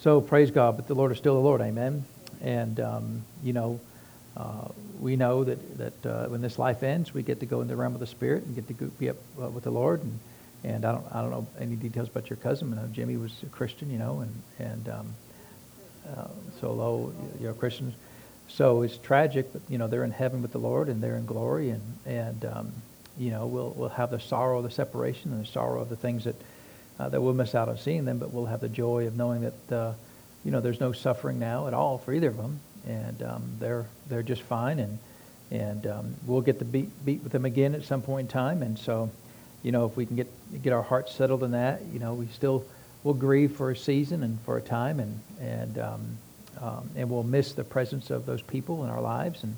So praise God, but the Lord is still the Lord, amen. And um, you know, uh, we know that that uh, when this life ends, we get to go in the realm of the Spirit and get to go, be up uh, with the Lord. And and I don't I don't know any details about your cousin. I know Jimmy was a Christian, you know, and and um, uh, so low, you're a Christian. So it's tragic, but you know they're in heaven with the Lord and they're in glory, and and um, you know we'll we'll have the sorrow of the separation and the sorrow of the things that uh, that we'll miss out on seeing them, but we'll have the joy of knowing that, uh, you know, there's no suffering now at all for either of them, and um, they're they're just fine, and and um, we'll get to beat beat with them again at some point in time, and so, you know, if we can get get our hearts settled in that, you know, we still will grieve for a season and for a time, and and um, um, and we'll miss the presence of those people in our lives and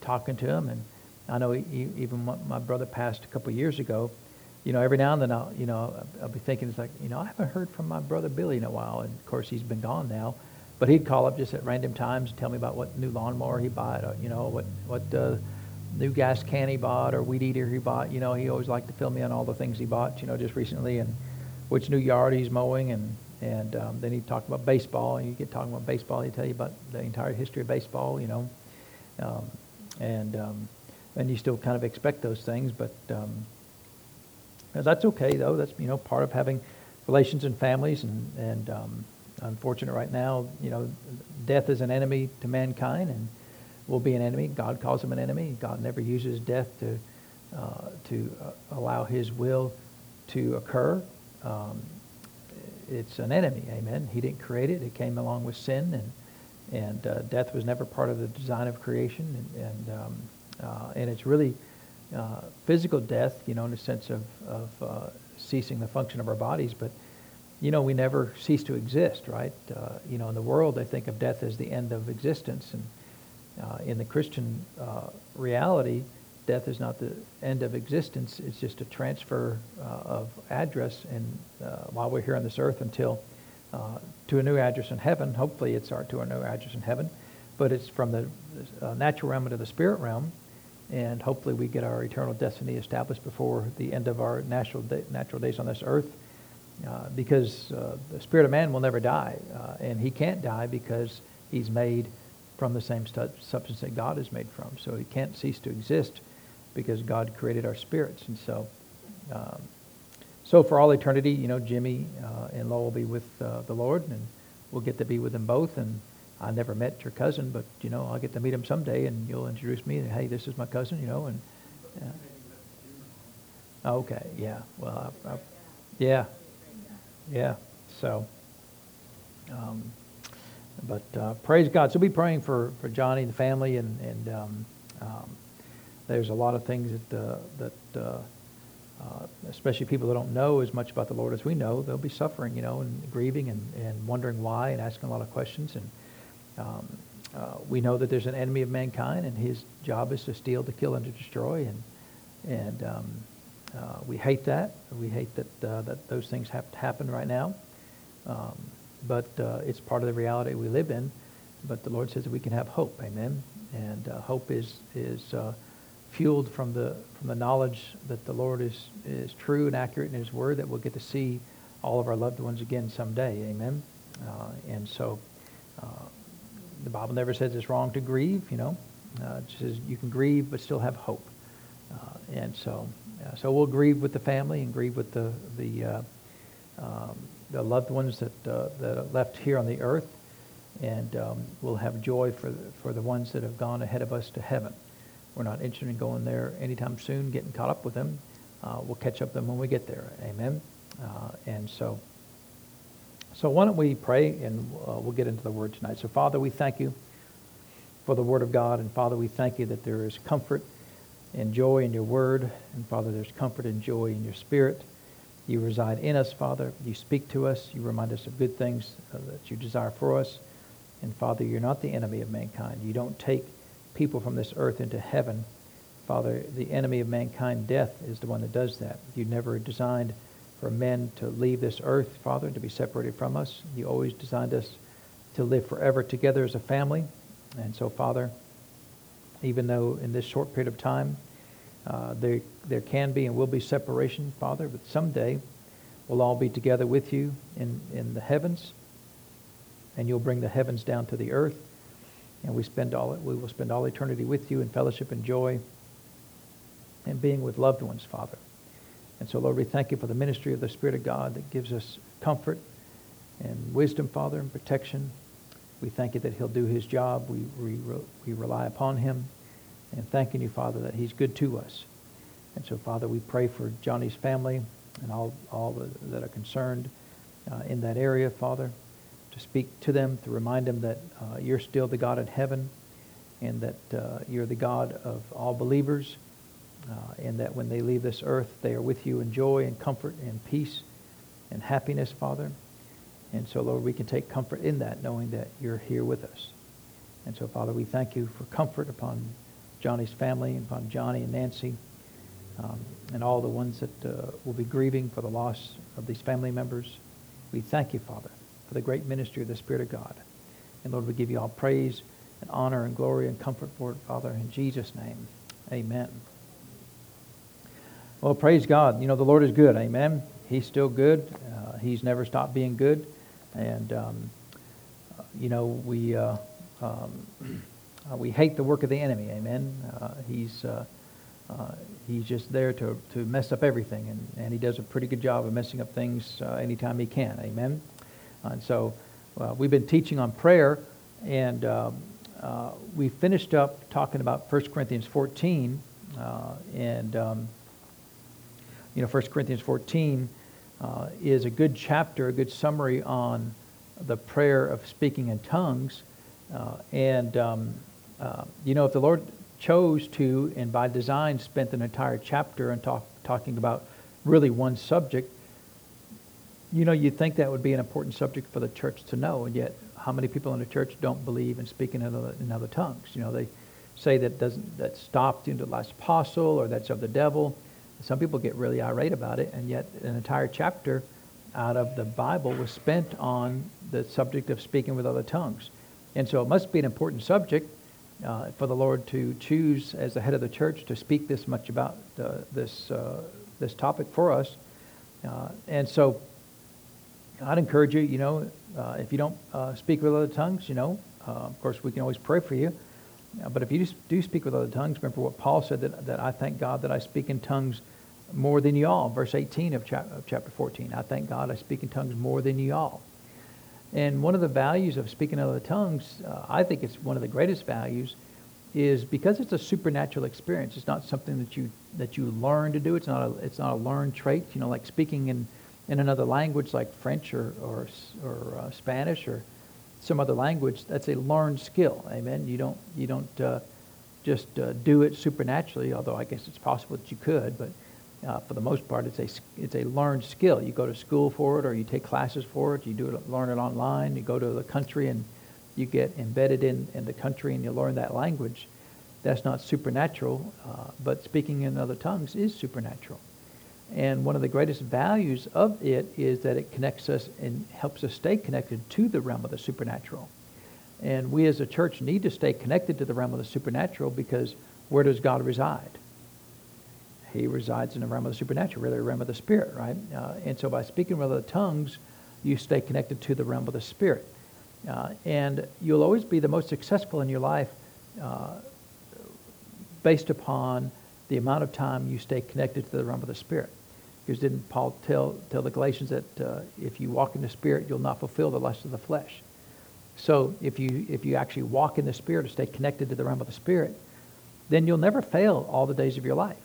talking to them, and I know even my brother passed a couple of years ago you know, every now and then I'll, you know, I'll be thinking, it's like, you know, I haven't heard from my brother Billy in a while. And of course, he's been gone now. But he'd call up just at random times and tell me about what new lawnmower he bought, or, you know, what, what uh, new gas can he bought or weed eater he bought. You know, he always liked to fill me on all the things he bought, you know, just recently and which new yard he's mowing. And, and um, then he'd talk about baseball. And you get talking about baseball, he'd tell you about the entire history of baseball, you know. Um, and, um, and you still kind of expect those things, but um, that's okay, though. That's, you know, part of having relations and families. And, and um, unfortunate right now, you know, death is an enemy to mankind and will be an enemy. God calls him an enemy. God never uses death to, uh, to uh, allow his will to occur. Um, it's an enemy, amen. He didn't create it. It came along with sin, and, and uh, death was never part of the design of creation. And, and, um, uh, and it's really uh, physical death, you know, in the sense of, of uh, ceasing the function of our bodies, but, you know, we never cease to exist, right? Uh, you know, in the world, they think of death as the end of existence. And uh, in the Christian uh, reality, death is not the end of existence. It's just a transfer of address and while we're here on this earth until to a new address in heaven. Hopefully it's our, to a new address in heaven. But it's from the natural realm to the spirit realm and hopefully we get our eternal destiny established before the end of our natural, day, natural days on this earth. Uh, because uh, the spirit of man will never die, uh, and he can't die because he's made from the same stu- substance that God is made from. So he can't cease to exist because God created our spirits. And so, um, so for all eternity, you know, Jimmy uh, and Lowell will be with uh, the Lord, and we'll get to be with them both. And I never met your cousin, but you know I'll get to meet him someday, and you'll introduce me. And, hey, this is my cousin, you know, and. Uh, okay, yeah. Well, I, I, yeah, yeah. So, um, but uh, praise God. So be praying for, for Johnny and the family, and and um, um, there's a lot of things that uh, that uh, uh, especially people that don't know as much about the Lord as we know, they'll be suffering, you know, and grieving and, and wondering why and asking a lot of questions and um, uh, we know that there's an enemy of mankind, and his job is to steal, to kill, and to destroy. And and um, uh, we hate that. We hate that uh, that those things have to happen right now. Um, but uh, it's part of the reality we live in. But the Lord says that we can have hope. Amen. And uh, hope is is uh, fueled from the from the knowledge that the Lord is is true and accurate in His Word. That we'll get to see all of our loved ones again someday. Amen. and so the Bible never says it's wrong to grieve, you know. Uh, it says you can grieve but still have hope. Uh, and so, uh, so we'll grieve with the family and grieve with the, the, uh, um, the loved ones that, uh, that are left here on the earth. And um, we'll have joy for, for the ones that have gone ahead of us to heaven. We're not interested in going there anytime soon, getting caught up with them. Uh, we'll catch up with them when we get there. Amen. and so so why don't we pray and uh, we'll get into the word tonight. So Father, we thank you for the word of God. And Father, we thank you that there is comfort and joy in your word. And Father, there's comfort and joy in your spirit. You reside in us, Father. You speak to us. You remind us of good things uh, that you desire for us. And Father, you're not the enemy of mankind. You don't take people from this earth into heaven. Father, the enemy of mankind, death, is the one that does that. You never designed for men to leave this earth, Father, and to be separated from us. You always designed us to live forever together as a family. And so, Father, even though in this short period of time uh, there, there can be and will be separation, Father, but someday we'll all be together with you in, in the heavens. and you'll bring the heavens down to the earth. And we spend all we will spend all eternity with you in fellowship and joy and being with loved ones, Father. And so, Lord, we thank you for the ministry of the Spirit of God that gives us comfort and wisdom, Father, and protection. We thank you that he'll do his job. We, we, we rely upon him. And thanking you, Father, that he's good to us. And so, Father, we pray for Johnny's family and all, all that are concerned uh, in that area, Father, to speak to them, to remind them that uh, you're still the God in heaven and that uh, you're the God of all believers uh, and that when they leave this earth, they are with you in joy and comfort and peace and happiness, Father. And so, Lord, we can take comfort in that, knowing that you're here with us. And so, Father, we thank you for comfort upon Johnny's family, and upon Johnny and Nancy, um, and all the ones that uh, will be grieving for the loss of these family members. We thank you, Father, for the great ministry of the Spirit of God. And Lord, we give you all praise and honor and glory and comfort for it, Father, in Jesus' name. Amen. Well, praise God. You know, the Lord is good. Amen. He's still good. Uh, he's never stopped being good. And, um, you know, we, uh, um, uh, we hate the work of the enemy. Amen. Uh, he's, uh, uh, he's just there to, to mess up everything. And, and he does a pretty good job of messing up things anytime he can. Amen. And so we've been teaching on prayer. And um, we finished up talking about 1 Corinthians 14. and um, you know, 1 Corinthians 14 uh, is a good chapter, a good summary on the prayer of speaking in tongues. Uh, and, um, uh, you know, if the Lord chose to, and by design spent an entire chapter and talk, talking about really one subject, you know, you'd think that would be an important subject for the church to know. And yet, how many people in the church don't believe in speaking in other, in other tongues? You know, they say that doesn't that stopped into the last apostle or that's of the devil. Some people get really irate about it, and yet an entire chapter out of the Bible was spent on the subject of speaking with other tongues. And so it must be an important subject uh, for the Lord to choose as the head of the church to speak this much about uh, this, uh, this topic for us. Uh, and so I'd encourage you, you know, uh, if you don't uh, speak with other tongues, you know, of course we can always pray for you. But if you do speak with other tongues, remember what Paul said that, that I thank God that I speak in tongues more than you all. Verse 18 of, of chapter 14. I thank God I speak in tongues more than you all. And one of the values of speaking in other tongues, uh, I think it's one of the greatest values, is because it's a supernatural experience. It's not something that you that you learn to do. It's not a it's not a learned trait. You know, like speaking in, in another language like French or or, or uh, Spanish or some other language. That's a learned skill. Amen. You don't you don't uh, just uh, do it supernaturally. Although I guess it's possible that you could, but uh, for the most part, it's a, it's a learned skill. You go to school for it or you take classes for it. You do it, learn it online. You go to the country and you get embedded in, in the country and you learn that language. That's not supernatural, uh, but speaking in other tongues is supernatural. And one of the greatest values of it is that it connects us and helps us stay connected to the realm of the supernatural. And we as a church need to stay connected to the realm of the supernatural because where does God reside? he resides in the realm of the supernatural, really the realm of the spirit, right? Uh, and so by speaking with other tongues, you stay connected to the realm of the spirit. Uh, and you'll always be the most successful in your life uh, based upon the amount of time you stay connected to the realm of the spirit. Because didn't Paul tell, tell the Galatians that uh, if you walk in the spirit, you'll not fulfill the lust of the flesh. So if you, if you actually walk in the spirit or stay connected to the realm of the spirit, then you'll never fail all the days of your life.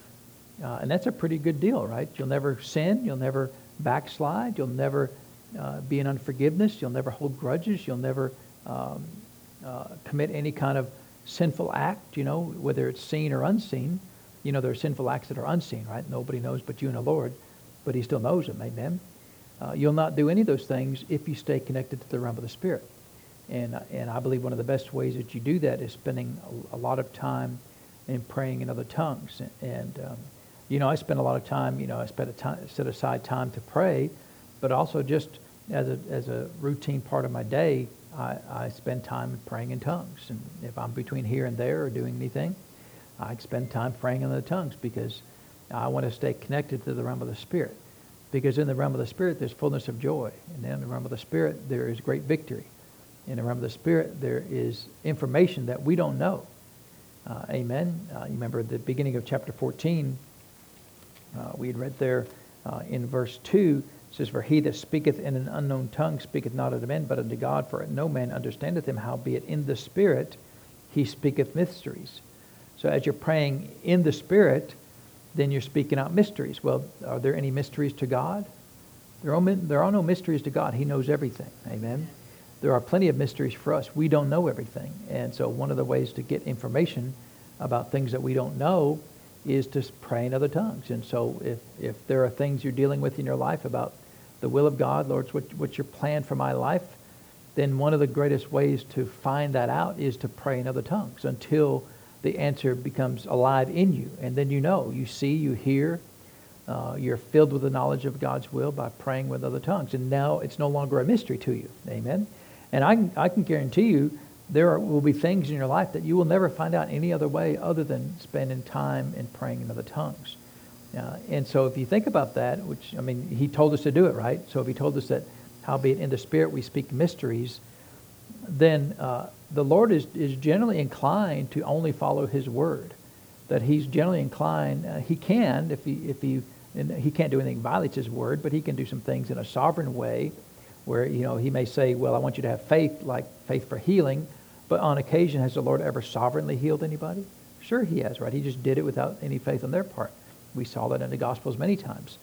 Uh, and that's a pretty good deal, right? You'll never sin. You'll never backslide. You'll never uh, be in unforgiveness. You'll never hold grudges. You'll never um, uh, commit any kind of sinful act, you know, whether it's seen or unseen. You know, there are sinful acts that are unseen, right? Nobody knows but you and the Lord, but he still knows them, amen? Uh, you'll not do any of those things if you stay connected to the realm of the Spirit. And, and I believe one of the best ways that you do that is spending a, a lot of time in praying in other tongues. And, um, you know, I spend a lot of time, you know, I spend a time, set aside time to pray, but also just as a, as a routine part of my day, I, I spend time praying in tongues. And if I'm between here and there or doing anything, I spend time praying in the tongues because I want to stay connected to the realm of the Spirit. Because in the realm of the Spirit, there's fullness of joy. And in the realm of the Spirit, there is great victory. In the realm of the Spirit, there is information that we don't know. Uh, amen. Uh, you remember the beginning of chapter 14, uh, we had read there uh, in verse 2, it says, For he that speaketh in an unknown tongue speaketh not unto men, but unto God, for no man understandeth him, howbeit in the Spirit he speaketh mysteries. So as you're praying in the Spirit, then you're speaking out mysteries. Well, are there any mysteries to God? There are, there are no mysteries to God. He knows everything. Amen. There are plenty of mysteries for us. We don't know everything. And so one of the ways to get information about things that we don't know is to pray in other tongues. And so if, if there are things you're dealing with in your life about the will of God, Lord, what, what's your plan for my life? Then one of the greatest ways to find that out is to pray in other tongues until the answer becomes alive in you. And then you know, you see, you hear, uh, you're filled with the knowledge of God's will by praying with other tongues. And now it's no longer a mystery to you. Amen. And I can, I can guarantee you there are, will be things in your life that you will never find out any other way other than spending time and praying in other tongues. Uh, and so if you think about that, which, I mean, he told us to do it, right? So if he told us that, howbeit in the Spirit we speak mysteries, then uh, the Lord is, is generally inclined to only follow his word. That he's generally inclined, uh, he can, if he, if he, he can't do anything violates his word, but he can do some things in a sovereign way where, you know, he may say, well, I want you to have faith, like faith for healing, but on occasion, has the Lord ever sovereignly healed anybody? Sure he has, right? He just did it without any faith on their part. We saw that in the Gospels many times.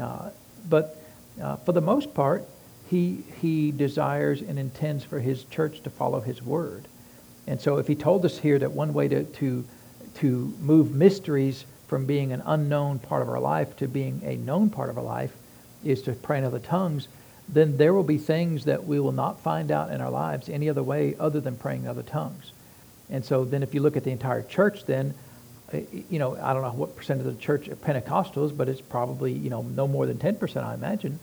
Uh, but uh, for the most part, he, he desires and intends for his church to follow his word. And so if he told us here that one way to, to, to move mysteries from being an unknown part of our life to being a known part of our life is to pray in other tongues, then there will be things that we will not find out in our lives any other way other than praying in other tongues. And so then if you look at the entire church, then, uh, you know, I don't know what percent of the church are Pentecostals, but it's probably, you know, no more than 10%, I imagine.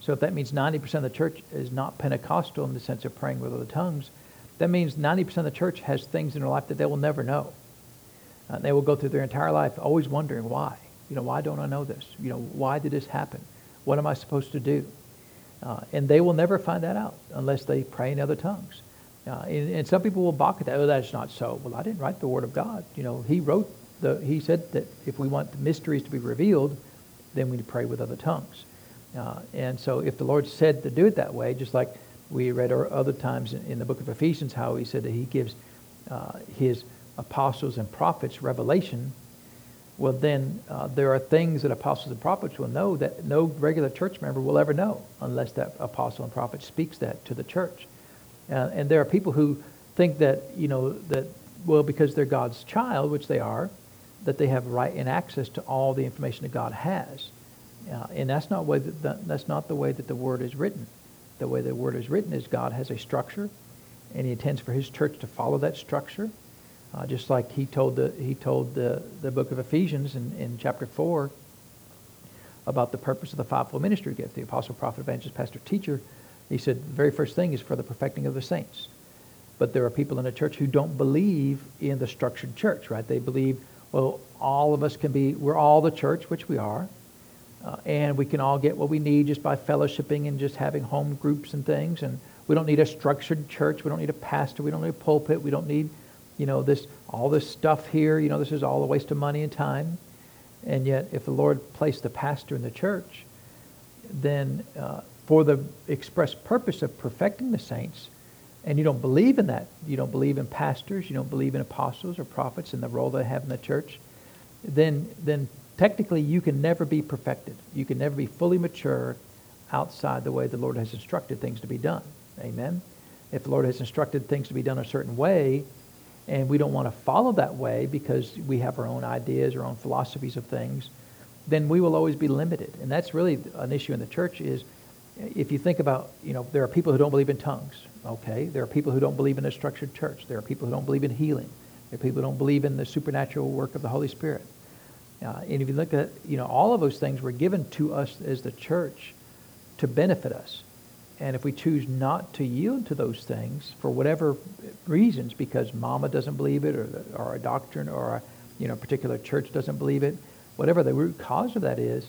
So if that means 90% of the church is not Pentecostal in the sense of praying with other tongues, that means 90% of the church has things in their life that they will never know. Uh, they will go through their entire life always wondering why. You know, why don't I know this? You know, why did this happen? What am I supposed to do? Uh, and they will never find that out unless they pray in other tongues. Uh, and, and, some people will balk at that. Oh, that's not so. Well, I didn't write the Word of God. You know, He wrote the. He said that if we want the mysteries to be revealed, then we need to pray with other tongues. Uh, and so, if the Lord said to do it that way, just like we read other times in, the book of Ephesians, how He said that He gives uh, His apostles and prophets revelation well, then uh, there are things that apostles and prophets will know that no regular church member will ever know unless that apostle and prophet speaks that to the church. Uh, and there are people who think that, you know, that, well, because they're God's child, which they are, that they have right and access to all the information that God has. Uh, and that's not, way that the, that's not the way that the Word is written. The way the Word is written is God has a structure, and He intends for His church to follow that structure uh, just like he told the he told the, the book of Ephesians in, in chapter four about the purpose of the fivefold ministry gift, the apostle, prophet, evangelist, pastor, teacher. He said the very first thing is for the perfecting of the saints. But there are people in the church who don't believe in the structured church, right? They believe, well, all of us can be, we're all the church, which we are, uh, and we can all get what we need just by fellowshipping and just having home groups and things. And we don't need a structured church. We don't need a pastor. We don't need a pulpit. We don't need you know, this all this stuff here, you know, this is all a waste of money and time. And yet, if the Lord placed the pastor in the church, then uh, for the express purpose of perfecting the saints, and you don't believe in that, you don't believe in pastors, you don't believe in apostles or prophets and the role they have in the church, then then technically you can never be perfected. You can never be fully mature outside the way the Lord has instructed things to be done. Amen. If the Lord has instructed things to be done a certain way, and we don't want to follow that way because we have our own ideas, our own philosophies of things, then we will always be limited. And that's really an issue in the church is if you think about, you know, there are people who don't believe in tongues, okay? There are people who don't believe in a structured church. There are people who don't believe in healing. There are people who don't believe in the supernatural work of the Holy Spirit. Uh, and if you look at, you know, all of those things were given to us as the church to benefit us. And if we choose not to yield to those things for whatever reasons, because mama doesn't believe it, or, or a doctrine, or a you know, particular church doesn't believe it, whatever the root cause of that is,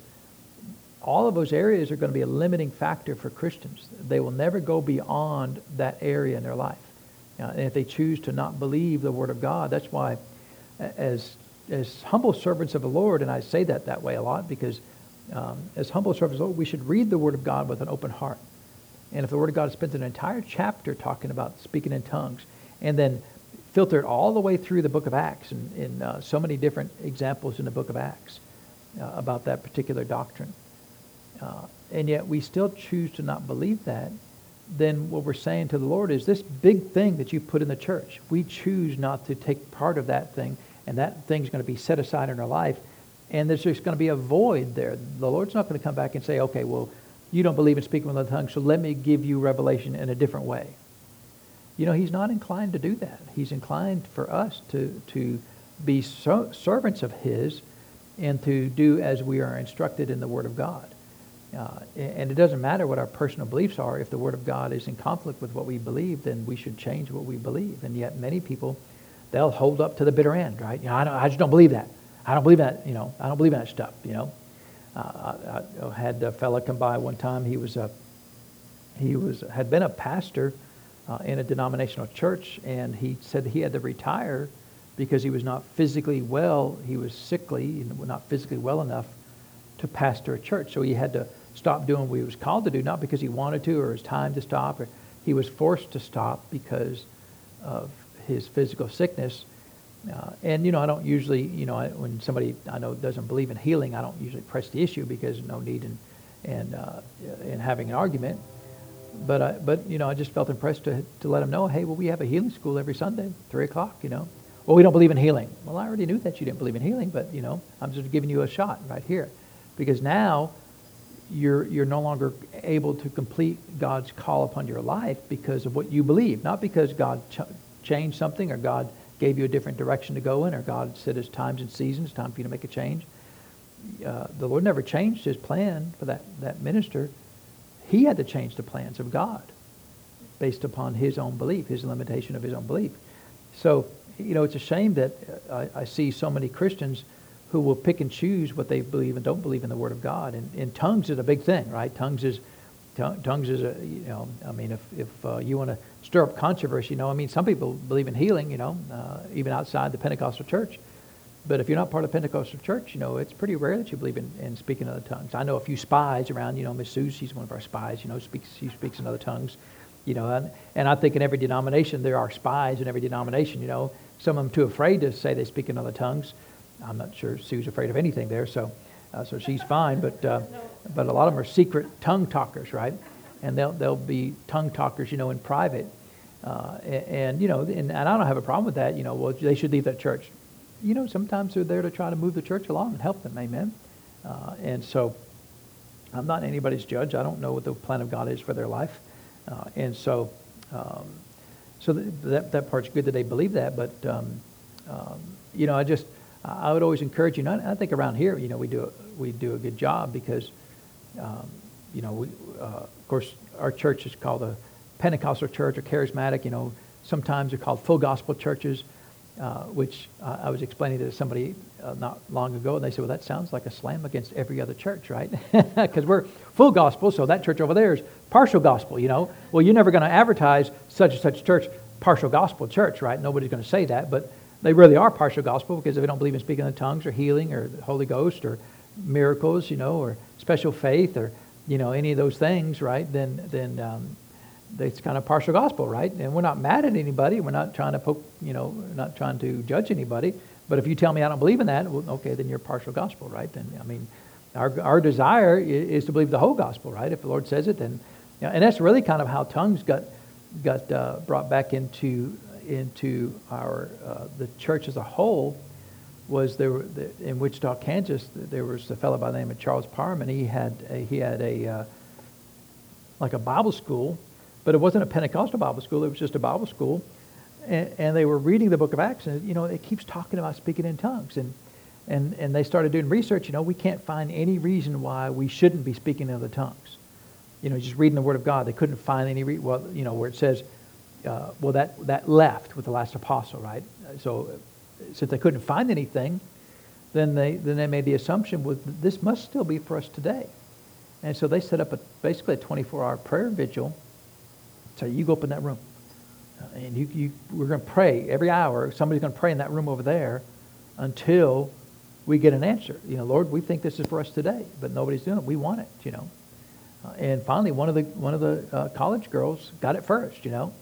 all of those areas are going to be a limiting factor for Christians. They will never go beyond that area in their life. Uh, and if they choose to not believe the Word of God, that's why, as as humble servants of the Lord, and I say that that way a lot because um, as humble servants of the Lord, we should read the Word of God with an open heart. And if the Word of God spends an entire chapter talking about speaking in tongues, and then filter it all the way through the book of Acts, and in uh, so many different examples in the book of Acts uh, about that particular doctrine, uh, and yet we still choose to not believe that, then what we're saying to the Lord is this big thing that you put in the church, we choose not to take part of that thing and that thing's going to be set aside in our life, and there's just going to be a void there. The Lord's not going to come back and say, okay, well, you don't believe in speaking with other tongues, so let me give you revelation in a different way. You know, he's not inclined to do that. He's inclined for us to, to be so, servants of his and to do as we are instructed in the Word of God. Uh, and it doesn't matter what our personal beliefs are. If the Word of God is in conflict with what we believe, then we should change what we believe. And yet many people they'll hold up to the bitter end, right? You know, I, I just don't believe that. I don't believe that. You know, I don't believe that stuff. You know, uh, I, I, had a fella come by one time. He was a he was had been a pastor uh, in a denominational church, and he said he had to retire because he was not physically well. He was sickly and not physically well enough to pastor a church. So he had to stop doing what he was called to do, not because he wanted to or his time to stop. Or he was forced to stop because of his physical sickness. Uh, and, you know, I don't usually, you know, I, when somebody I know doesn't believe in healing, I don't usually press the issue because no need in, in, uh, in having an argument. But, I, but, you know, I just felt impressed to, to let him know, hey, well, we have a healing school every Sunday, 3 o'clock, you know. Well, we don't believe in healing. Well, I already knew that you didn't believe in healing, but, you know, I'm just giving you a shot right here. Because now you're, you're no longer able to complete God's call upon your life because of what you believe, not because God ch- changed something or God gave you a different direction to go in or God said it's times and seasons, time for you to make a change. Uh, the Lord never changed his plan for that, that minister. He had to change the plans of God based upon his own belief, his limitation of his own belief. So, you know, it's a shame that I, I see so many Christians who will pick and choose what they believe and don't believe in the Word of God. And, and tongues is a big thing, right? Tongues is tongues is a you know I mean if if uh, you want to stir up controversy, you know I mean some people believe in healing, you know, uh, even outside the Pentecostal church. But if you're not part of Pentecostal church, you know it's pretty rare that you believe in, in speaking in other tongues. I know a few spies around. You know, Miss Sue, she's one of our spies. You know, speaks she speaks in other tongues. You know, and, and I think in every denomination there are spies in every denomination. You know, some of them too afraid to say they speak in other tongues. I'm not sure Sue's afraid of anything there, so uh, so she's fine. But uh, but a lot of them are secret tongue talkers, right? And they'll, they'll be tongue talkers, you know, in private. Uh, and, and, you know, and, and I don't have a problem with that. You know, well, they should leave that church. You know, sometimes they're there to try to move the church along and help them. Amen. Uh, and so I'm not anybody's judge. I don't know what the plan of God is for their life. Uh, and so, um, so that, that part's good that they believe that. But, um, um, you know, I just, I would always encourage you. Not, I think around here, you know, we do a, we do a good job because um, you know, we, uh, of course, our church is called a Pentecostal church or charismatic. You know, sometimes they're called full gospel churches, uh, which uh, I was explaining to somebody uh, not long ago, and they said, "Well, that sounds like a slam against every other church, right? Because we're full gospel, so that church over there is partial gospel. You know, well, you're never going to advertise such and such church partial gospel church, right? Nobody's going to say that, but they really are partial gospel because if they don't believe in speaking in tongues or healing or the Holy Ghost or miracles, you know, or special faith or, you know, any of those things, right, then, then um, it's kind of partial gospel, right? And we're not mad at anybody. We're not trying to poke, you know, not trying to judge anybody. But if you tell me I don't believe in that, well, okay, then you're partial gospel, right? Then, I mean, our, our desire is to believe the whole gospel, right? If the Lord says it, then, you know, and that's really kind of how tongues got, got uh, brought back into, into our, uh, the church as a whole was there in Wichita, Kansas. There was a fellow by the name of Charles Parham. He had a, he had a uh, like a Bible school, but it wasn't a Pentecostal Bible school. It was just a Bible school, and, and they were reading the Book of Acts, and you know it keeps talking about speaking in tongues, and and and they started doing research. You know, we can't find any reason why we shouldn't be speaking in other tongues. You know, just reading the Word of God, they couldn't find any well, you know, where it says, uh, well, that that left with the last apostle, right? So since they couldn't find anything, then they then they made the assumption well, this must still be for us today. And so they set up a, basically a 24-hour prayer vigil. So you go up in that room, uh, and you, you, we're going to pray every hour. Somebody's going to pray in that room over there until we get an answer. You know, Lord, we think this is for us today, but nobody's doing it. We want it, you know. Uh, and finally, one of the one of the uh, college girls got it first, you know.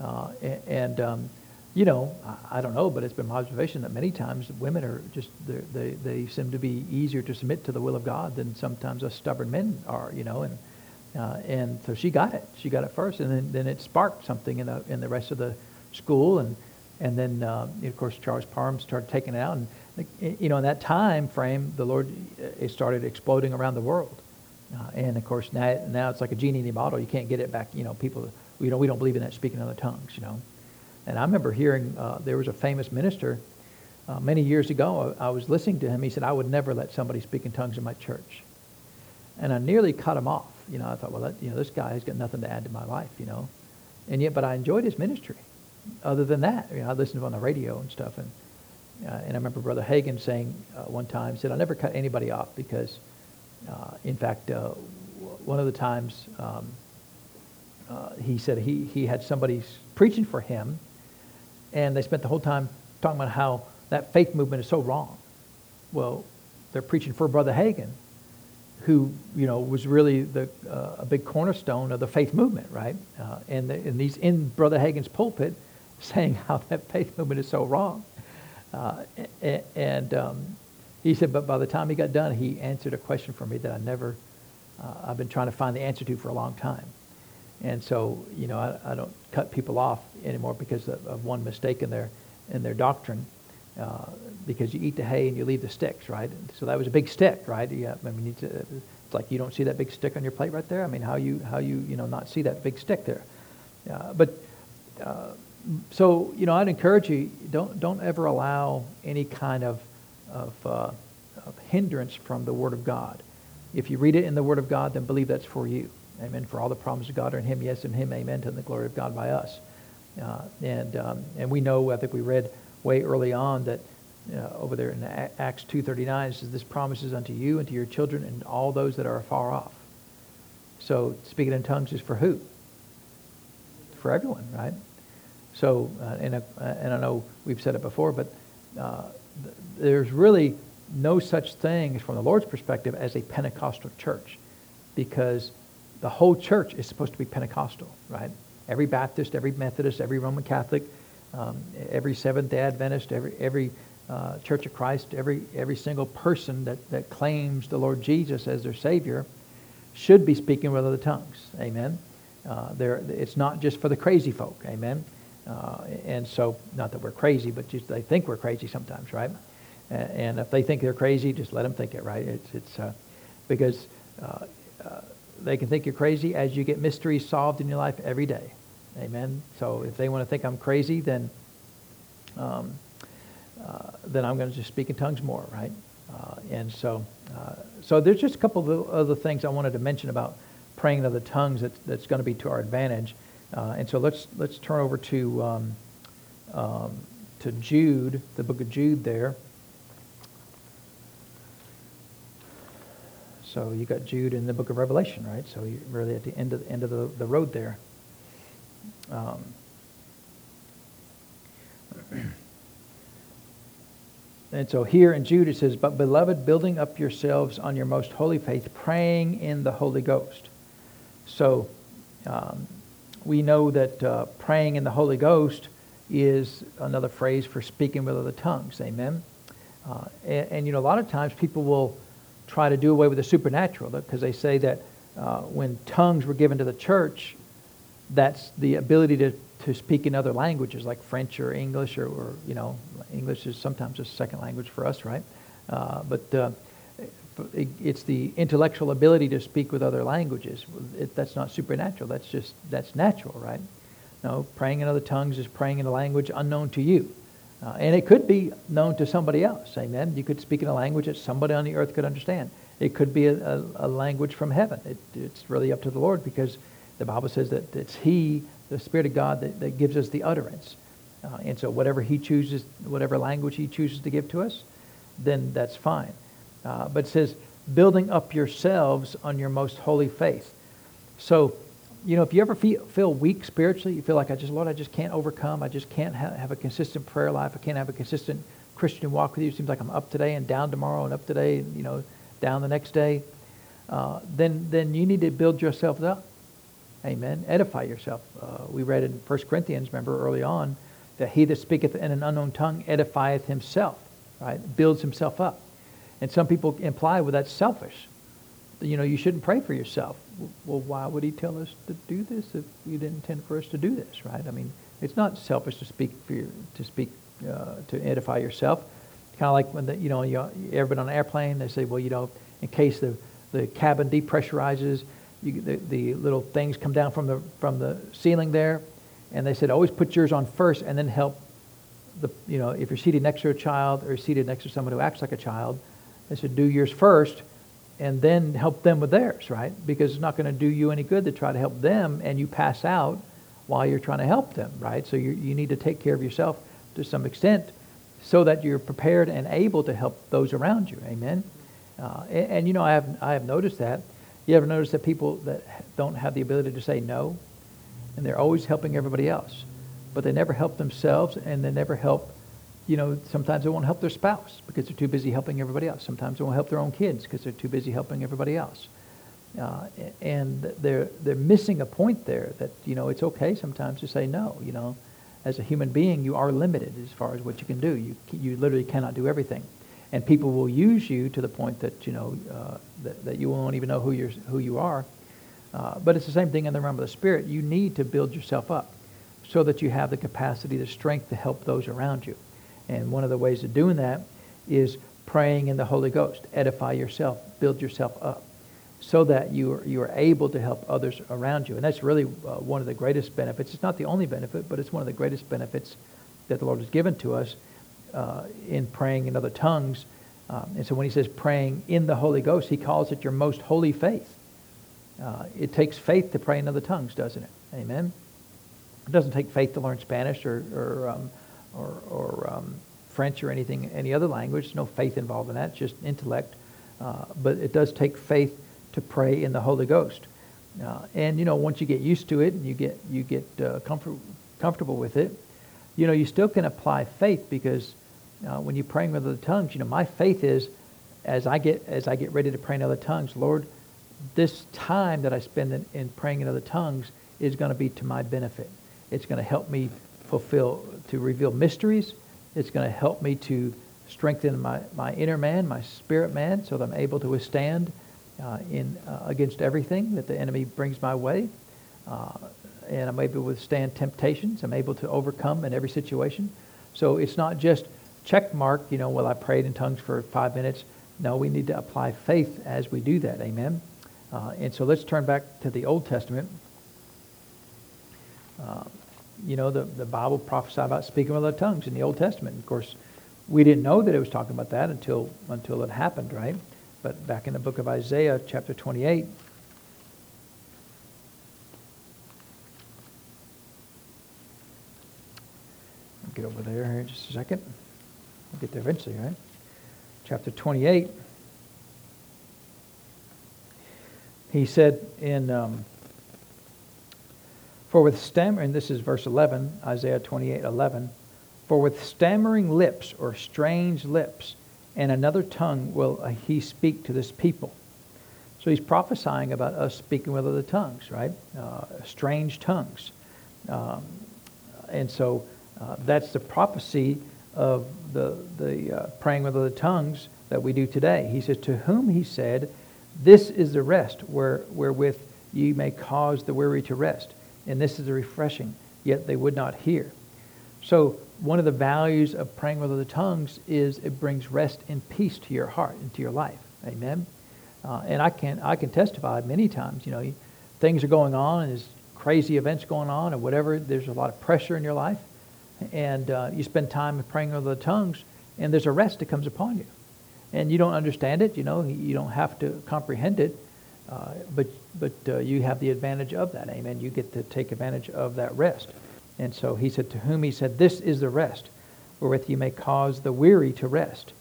Uh, and, um, you know, I, I, don't know, but it's been my observation that many times women are just they they seem to be easier to submit to the will of God than sometimes us stubborn men are, you know. And uh, and so she got it. She got it first, and then, then it sparked something in the in the rest of the school, and and then uh, of course Charles Parham started taking it out, and you know in that time frame the Lord uh, it started exploding around the world, uh, and of course now now it's like a genie in a bottle. You can't get it back. You know people you know we don't believe in that speaking in other tongues. You know, and I remember hearing uh, there was a famous minister uh, many years ago. I, I was listening to him. He said I would never let somebody speak in tongues in my church, and I nearly cut him off. You know I thought well that, you know this guy has got nothing to add to my life. You know, and yet but I enjoyed his ministry other than that, you know, I listened to him on the radio and stuff. And, uh, and I remember Brother Hagin saying uh, one time, said, I'll never cut anybody off because, uh, in fact, uh, one of the times um, uh, he said he, he had somebody preaching for him, and they spent the whole time talking about how that faith movement is so wrong. Well, they're preaching for Brother Hagin, who you know was really the, uh, a big cornerstone of the faith movement, right? Uh, and, the, and he's in Brother Hagin's pulpit, saying how that faith movement is so wrong. Uh, and um, he said, but by the time he got done, he answered a question for me that I never, uh, I've been trying to find the answer to for a long time. And so, you know, I, I don't cut people off anymore because of, of, one mistake in their, in their doctrine. Uh, because you eat the hay and you leave the sticks, right? So that was a big stick, right? Yeah, I mean, it's like you don't see that big stick on your plate right there. I mean, how you how you you know not see that big stick there? Uh, but uh, so you know, I'd encourage you don't don't ever allow any kind of of, uh, of, hindrance from the Word of God. If you read it in the Word of God, then believe that's for you. Amen. For all the promises of God are in Him, yes, in Him, amen, to the glory of God by us. Uh, and um, and we know, I think we read way early on that uh, over there in Acts 2.39, it says, this promises unto you and to your children and all those that are afar off. So speaking in tongues is for who? For everyone, right? So, uh, and, uh, and I know we've said it before, but uh, th- there's really no such thing from the Lord's perspective as a Pentecostal church because the whole church is supposed to be Pentecostal, right? Every Baptist, every Methodist, every Roman Catholic, um, every Seventh-day Adventist, every, every uh, Church of Christ, every, every single person that, that claims the Lord Jesus as their Savior should be speaking with other tongues. Amen. Uh, it's not just for the crazy folk. Amen. Uh, and so, not that we're crazy, but just they think we're crazy sometimes, right? And if they think they're crazy, just let them think it, right? It's, it's uh, because uh, uh, they can think you're crazy as you get mysteries solved in your life every day. Amen. So if they want to think I'm crazy, then um, uh, then I'm going to just speak in tongues more, right? Uh, and so, so there's just a couple of other things I wanted to mention about praying in other tongues that, that's going to be to our advantage. Uh, and so let's let's turn over to um, um, to Jude, the book of Jude there. So you got Jude in the book of Revelation, right? So you're really at the end of the end of the, the road there. Um, and so here in Jude it says, But beloved, building up yourselves on your most holy faith, praying in the Holy Ghost. So um, we know that uh, praying in the Holy Ghost is another phrase for speaking with other tongues. Amen. Uh, and, and, you know, a lot of times people will try to do away with the supernatural because they say that uh, when tongues were given to the church, that's the ability to, to speak in other languages like French or English or, or you know, English is sometimes a second language for us, right? Uh, but uh, it's the intellectual ability to speak with other languages. It, that's not supernatural. That's just that's natural, right? No, praying in other tongues is praying in a language unknown to you, uh, and it could be known to somebody else. Amen. You could speak in a language that somebody on the earth could understand. It could be a, a, a language from heaven. It, it's really up to the Lord because the Bible says that it's He, the Spirit of God, that, that gives us the utterance. Uh, and so whatever He chooses, whatever language He chooses to give to us, then that's fine. Uh, but it says, building up yourselves on your most holy faith. So, you know, if you ever feel, feel weak spiritually, you feel like, I just, Lord, I just can't overcome. I just can't ha- have a consistent prayer life. I can't have a consistent Christian walk with you. It seems like I'm up today and down tomorrow and up today, and, you know, down the next day. Uh, then, then you need to build yourself up. Amen. Edify yourself. Uh, we read in 1 Corinthians, remember early on, that he that speaketh in an unknown tongue edifieth himself, right? Builds himself up. And some people imply, well, that's selfish. You know, you shouldn't pray for yourself. Well, why would he tell us to do this if he didn't intend for us to do this, right? I mean, it's not selfish to speak for your, to speak uh, to edify yourself. Kind of like when the, you know you, ever been on an airplane? They say, well, you know, in case the the cabin depressurizes, you, the, the little things come down from the from the ceiling there, and they said always put yours on first, and then help the you know if you're seated next to a child or seated next to someone who acts like a child, they said do yours first, and then help them with theirs, right? Because it's not going to do you any good to try to help them and you pass out while you're trying to help them, right? So you you need to take care of yourself to some extent so that you're prepared and able to help those around you. Amen. Uh, and, and, you know, I have I have noticed that. You ever notice that people that don't have the ability to say no, and they're always helping everybody else, but they never help themselves, and they never help. You know, sometimes they won't help their spouse because they're too busy helping everybody else. Sometimes they won't help their own kids because they're too busy helping everybody else. Uh, and they're they're missing a point there that you know it's okay sometimes to say no. You know, as a human being, you are limited as far as what you can do. You you literally cannot do everything and people will use you to the point that you know uh, that, that, you won't even know who you're who you are. Uh, but it's the same thing in the realm of the spirit. You need to build yourself up so that you have the capacity, the strength to help those around you. And one of the ways of doing that is praying in the Holy Ghost. Edify yourself, build yourself up, so that you are, you are able to help others around you. And that's really uh, one of the greatest benefits. It's not the only benefit, but it's one of the greatest benefits that the Lord has given to us uh, in praying in other tongues. Um, and so when he says praying in the Holy Ghost, he calls it your most holy faith. Uh, it takes faith to pray in other tongues, doesn't it? Amen. It doesn't take faith to learn Spanish or or um, or, or um, French or anything, any other language. No faith involved in that. Just intellect. Uh, but it does take faith to pray in the Holy Ghost. Uh, and you know, once you get used to it and you get you get uh, comfort, comfortable with it, you know, you still can apply faith because uh, when you're praying with other tongues, you know, my faith is as I get as I get ready to pray in other tongues, Lord, this time that I spend in, in praying in other tongues is going to be to my benefit. It's going to help me fulfill, to reveal mysteries. It's going to help me to strengthen my, my inner man, my spirit man, so that I'm able to withstand uh, in uh, against everything that the enemy brings my way. Uh, and I'm able to withstand temptations. I'm able to overcome in every situation. So it's not just check mark, you know, well, I prayed in tongues for five minutes. No, we need to apply faith as we do that. Amen. Uh, and so let's turn back to the Old Testament. You know, the, the Bible prophesied about speaking with other tongues in the Old Testament. Of course, we didn't know that it was talking about that until until it happened, right? But back in the book of Isaiah, chapter 28, get over there here in just a second. We'll get there eventually, right? Chapter 28. He said in, um, for with stammering, this is verse 11, Isaiah 28, 11, for with stammering lips or strange lips and another tongue will he speak to this people. So he's prophesying about us speaking with other tongues, right? Uh, strange tongues. Um, and so uh, that's the prophecy of the, the uh, praying with other tongues that we do today. He says, To whom he said, This is the rest where, wherewith ye may cause the weary to rest, and this is refreshing, yet they would not hear. So, one of the values of praying with other tongues is it brings rest and peace to your heart and to your life. Amen. Uh, and I can I can testify many times. You know, things are going on and there's crazy events going on or whatever. There's a lot of pressure in your life, and uh, you spend time praying with the tongues, and there's a rest that comes upon you. And you don't understand it, you know, you don't have to comprehend it, uh, but, but uh, you have the advantage of that. Amen. You get to take advantage of that rest. And so he said, To whom he said, This is the rest, wherewith you may cause the weary to rest.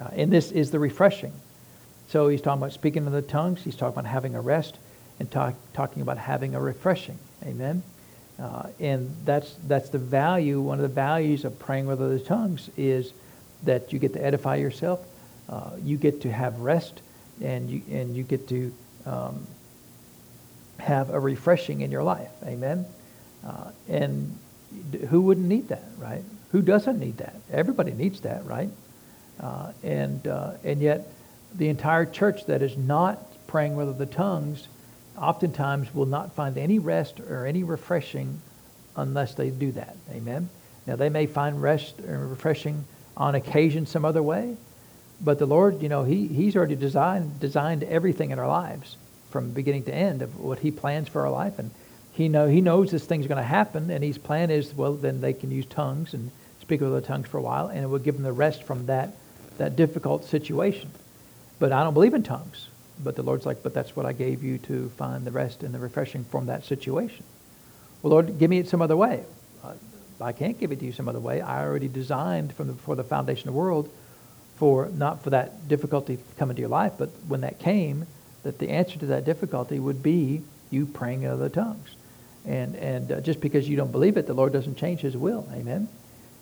Uh, and this is the refreshing. So he's talking about speaking in the tongues. He's talking about having a rest and talk, talking about having a refreshing. Amen. Uh, and that's that's the value. One of the values of praying with other tongues is that you get to edify yourself. Uh, you get to have rest, and you and you get to um, have a refreshing in your life. Amen. Uh, and who wouldn't need that, right? Who doesn't need that? Everybody needs that, right? Uh, and uh, and yet, the entire church that is not praying with the tongues oftentimes will not find any rest or any refreshing unless they do that. Amen. Now they may find rest and refreshing on occasion some other way, but the Lord, you know, He He's already designed designed everything in our lives from beginning to end of what He plans for our life, and He know He knows this thing's going to happen, and His plan is well, then they can use tongues and speak with other tongues for a while, and it will give them the rest from that that difficult situation. But I don't believe in tongues. But the Lord's like, but that's what I gave you to find the rest and the refreshing from that situation. Well, Lord, give me it some other way. Uh, I can't give it to you some other way. I already designed from the, before the foundation of the world for not for that difficulty coming to your life, but when that came, that the answer to that difficulty would be you praying in other tongues. And, and uh, just because you don't believe it, the Lord doesn't change his will. Amen.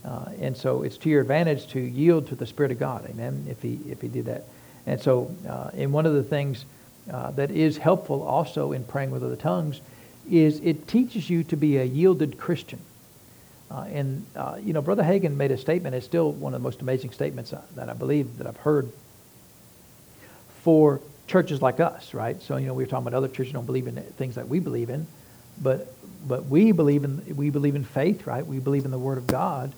Uh, and so it's to your advantage to yield to the Spirit of God. Amen. If he, if he did that. And so, uh, and one of the things uh, that is helpful also in praying with other tongues is it teaches you to be a yielded Christian. Uh, and, uh, you know, Brother Hagin made a statement. It's still one of the most amazing statements uh, that I believe that I've heard for churches like us, right? So, you know, we were talking about other churches don't believe in things that we believe in, but, but we believe in, we believe in faith, right? We believe in the Word of God.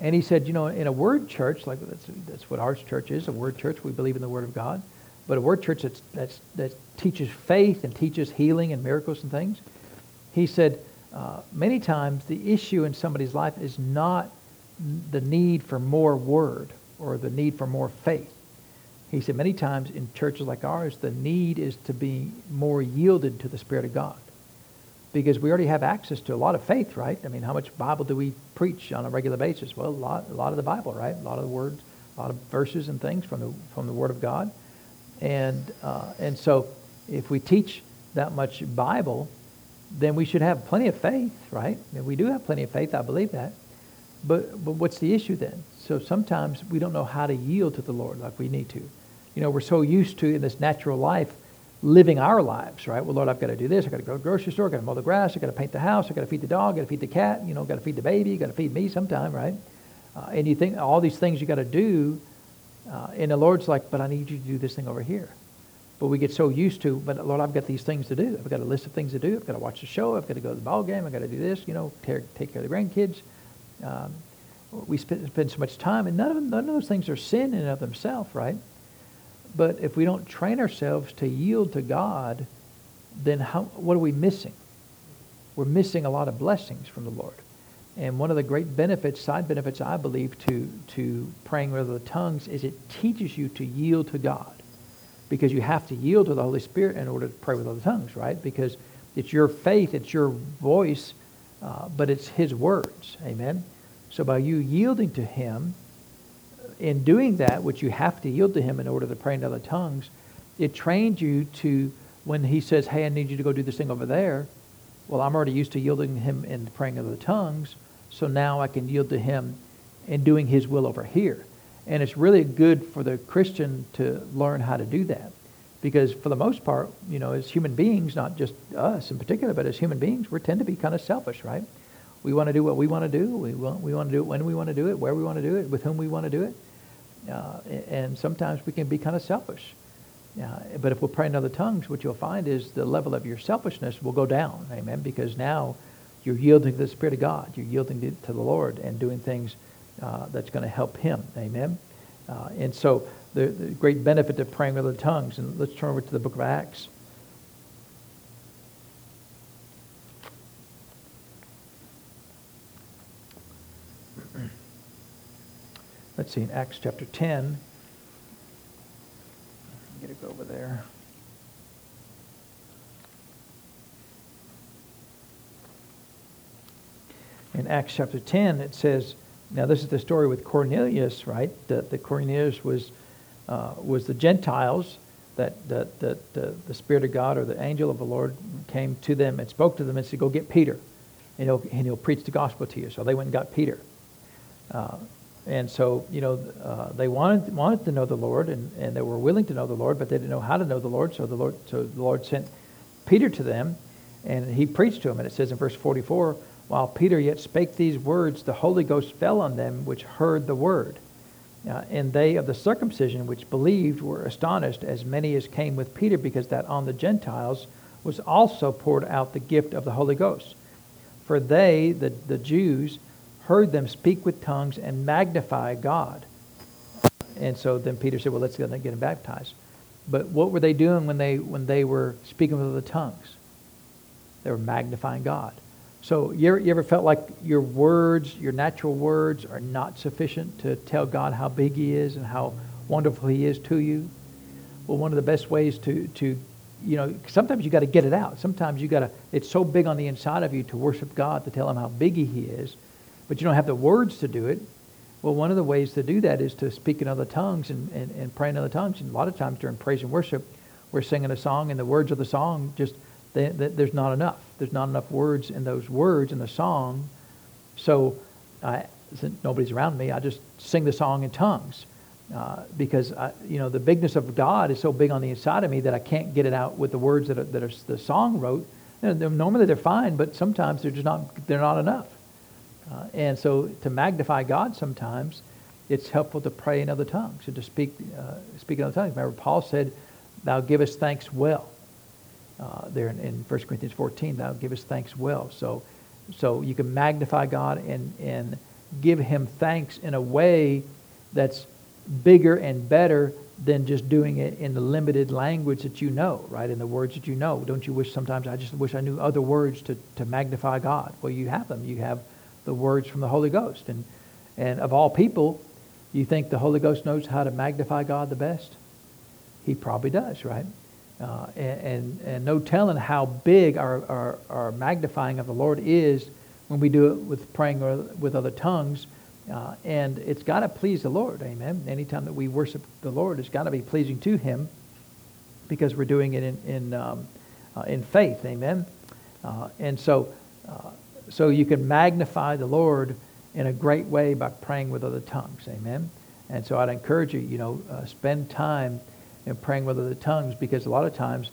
And he said, you know, in a word church, like that's, that's what our church is, a word church, we believe in the word of God. But a word church that's, that's, that teaches faith and teaches healing and miracles and things, he said, uh, many times the issue in somebody's life is not the need for more word or the need for more faith. He said many times in churches like ours, the need is to be more yielded to the Spirit of God because we already have access to a lot of faith, right? I mean, how much Bible do we preach on a regular basis? Well, a lot, a lot of the Bible, right? A lot of the words, a lot of verses and things from the from the Word of God, and uh, and so if we teach that much Bible, then we should have plenty of faith, right? And we do have plenty of faith. I believe that. But but what's the issue then? So sometimes we don't know how to yield to the Lord like we need to. You know, we're so used to in this natural life living our lives, right? Well, Lord, I've got to do this. I've got to go to the grocery store. I've got to mow the grass. I've got to paint the house. I've got to feed the dog. I've got to feed the cat. You know, I've got to feed the baby. I've got to feed me sometime, right? Uh, and you think all these things you got to do, uh, and the Lord's like, but I need you to do this thing over here. But we get so used to, but Lord, I've got these things to do. I've got a list of things to do. I've got to watch the show. I've got to go to the ball game. I've got to do this, you know, take, take care of the grandkids. Um, we spend, spend so much time, and none of, them, none of those things are sin in and of themselves, right? But if we don't train ourselves to yield to God, then how, what are we missing? We're missing a lot of blessings from the Lord. And one of the great benefits, side benefits, I believe, to, to praying with the tongues is it teaches you to yield to God. Because you have to yield to the Holy Spirit in order to pray with other tongues, right? Because it's your faith, it's your voice, uh, but it's His words. Amen? So by you yielding to Him, in doing that, which you have to yield to him in order to pray in other tongues, it trains you to, when he says, hey, I need you to go do this thing over there, well, I'm already used to yielding him and praying in other tongues, so now I can yield to him in doing his will over here. And it's really good for the Christian to learn how to do that. Because for the most part, you know, as human beings, not just us in particular, but as human beings, we tend to be kind of selfish, right? We want to do what we want to do. We want, we want to do it when we want to do it, where we want to do it, with whom we want to do it. Uh, and sometimes we can be kind of selfish. But if we pray in other tongues, what you'll find is the level of your selfishness will go down. Amen. Because now you're yielding to the Spirit of God. You're yielding to, to the Lord and doing things uh, that's going to help Him. Amen. Uh, and so the, the, great benefit of praying with other tongues. And let's turn over to the book of Acts. Let's see, in Acts chapter 10. Get it over there. In Acts chapter 10, it says, now this is the story with Cornelius, right? That the Cornelius was, uh, was the Gentiles that, that, that uh, the Spirit of God or the angel of the Lord came to them and spoke to them and said, Go get Peter, and he'll, and he'll preach the gospel to you. So they went and got Peter. Uh, and so, you know, uh, they wanted, wanted to know the Lord and, and they were willing to know the Lord, but they didn't know how to know the Lord. So the Lord, so the Lord sent Peter to them and he preached to them. And it says in verse 44, while Peter yet spake these words, the Holy Ghost fell on them which heard the word. Uh, and they of the circumcision which believed were astonished, as many as came with Peter, because that on the Gentiles was also poured out the gift of the Holy Ghost. For they, the, the Jews, heard them speak with tongues and magnify God. And so then Peter said, Well, let's go and get them baptized. But what were they doing when they when they were speaking with the tongues? They were magnifying God. So you ever, you ever felt like your words, your natural words, are not sufficient to tell God how big He is and how wonderful He is to you? Well, one of the best ways to, to you know, sometimes you got to get it out. Sometimes you got to, it's so big on the inside of you to worship God, to tell Him how big He is but you don't have the words to do it. Well, one of the ways to do that is to speak in other tongues and, and, and pray in other tongues. And a lot of times during praise and worship, we're singing a song, and the words of the song just, they, they, there's not enough. There's not enough words in those words in the song. So, I, since nobody's around me, I just sing the song in tongues. Uh, because I, you know the bigness of God is so big on the inside of me that I can't get it out with the words that, are, that are, the song wrote. Normally they're fine, but sometimes they're just not they're not enough. Uh, and so to magnify God sometimes, it's helpful to pray in other tongues and to speak, uh, speak in other tongues. Remember, Paul said, thou givest thanks well. Uh, there in, in 1 Corinthians 14, thou givest thanks well. So, so you can magnify God and, and give him thanks in a way that's bigger and better than just doing it in the limited language that you know, right? In the words that you know. Don't you wish sometimes, I just wish I knew other words to, to magnify God? Well, you have them. You have the words from the Holy Ghost. And, and of all people, you think the Holy Ghost knows how to magnify God the best? He probably does, right? Uh, and, and, and, no telling how big our, our, our, magnifying of the Lord is when we do it with praying or with other tongues. Uh, and it's got to please the Lord, amen. Anytime that we worship the Lord, it's got to be pleasing to Him because we're doing it in, in, um, uh, in faith, amen. Uh, and so uh, so you can magnify the Lord in a great way by praying with other tongues. Amen. And so I'd encourage you, you know, uh, spend time in praying with other tongues because a lot of times,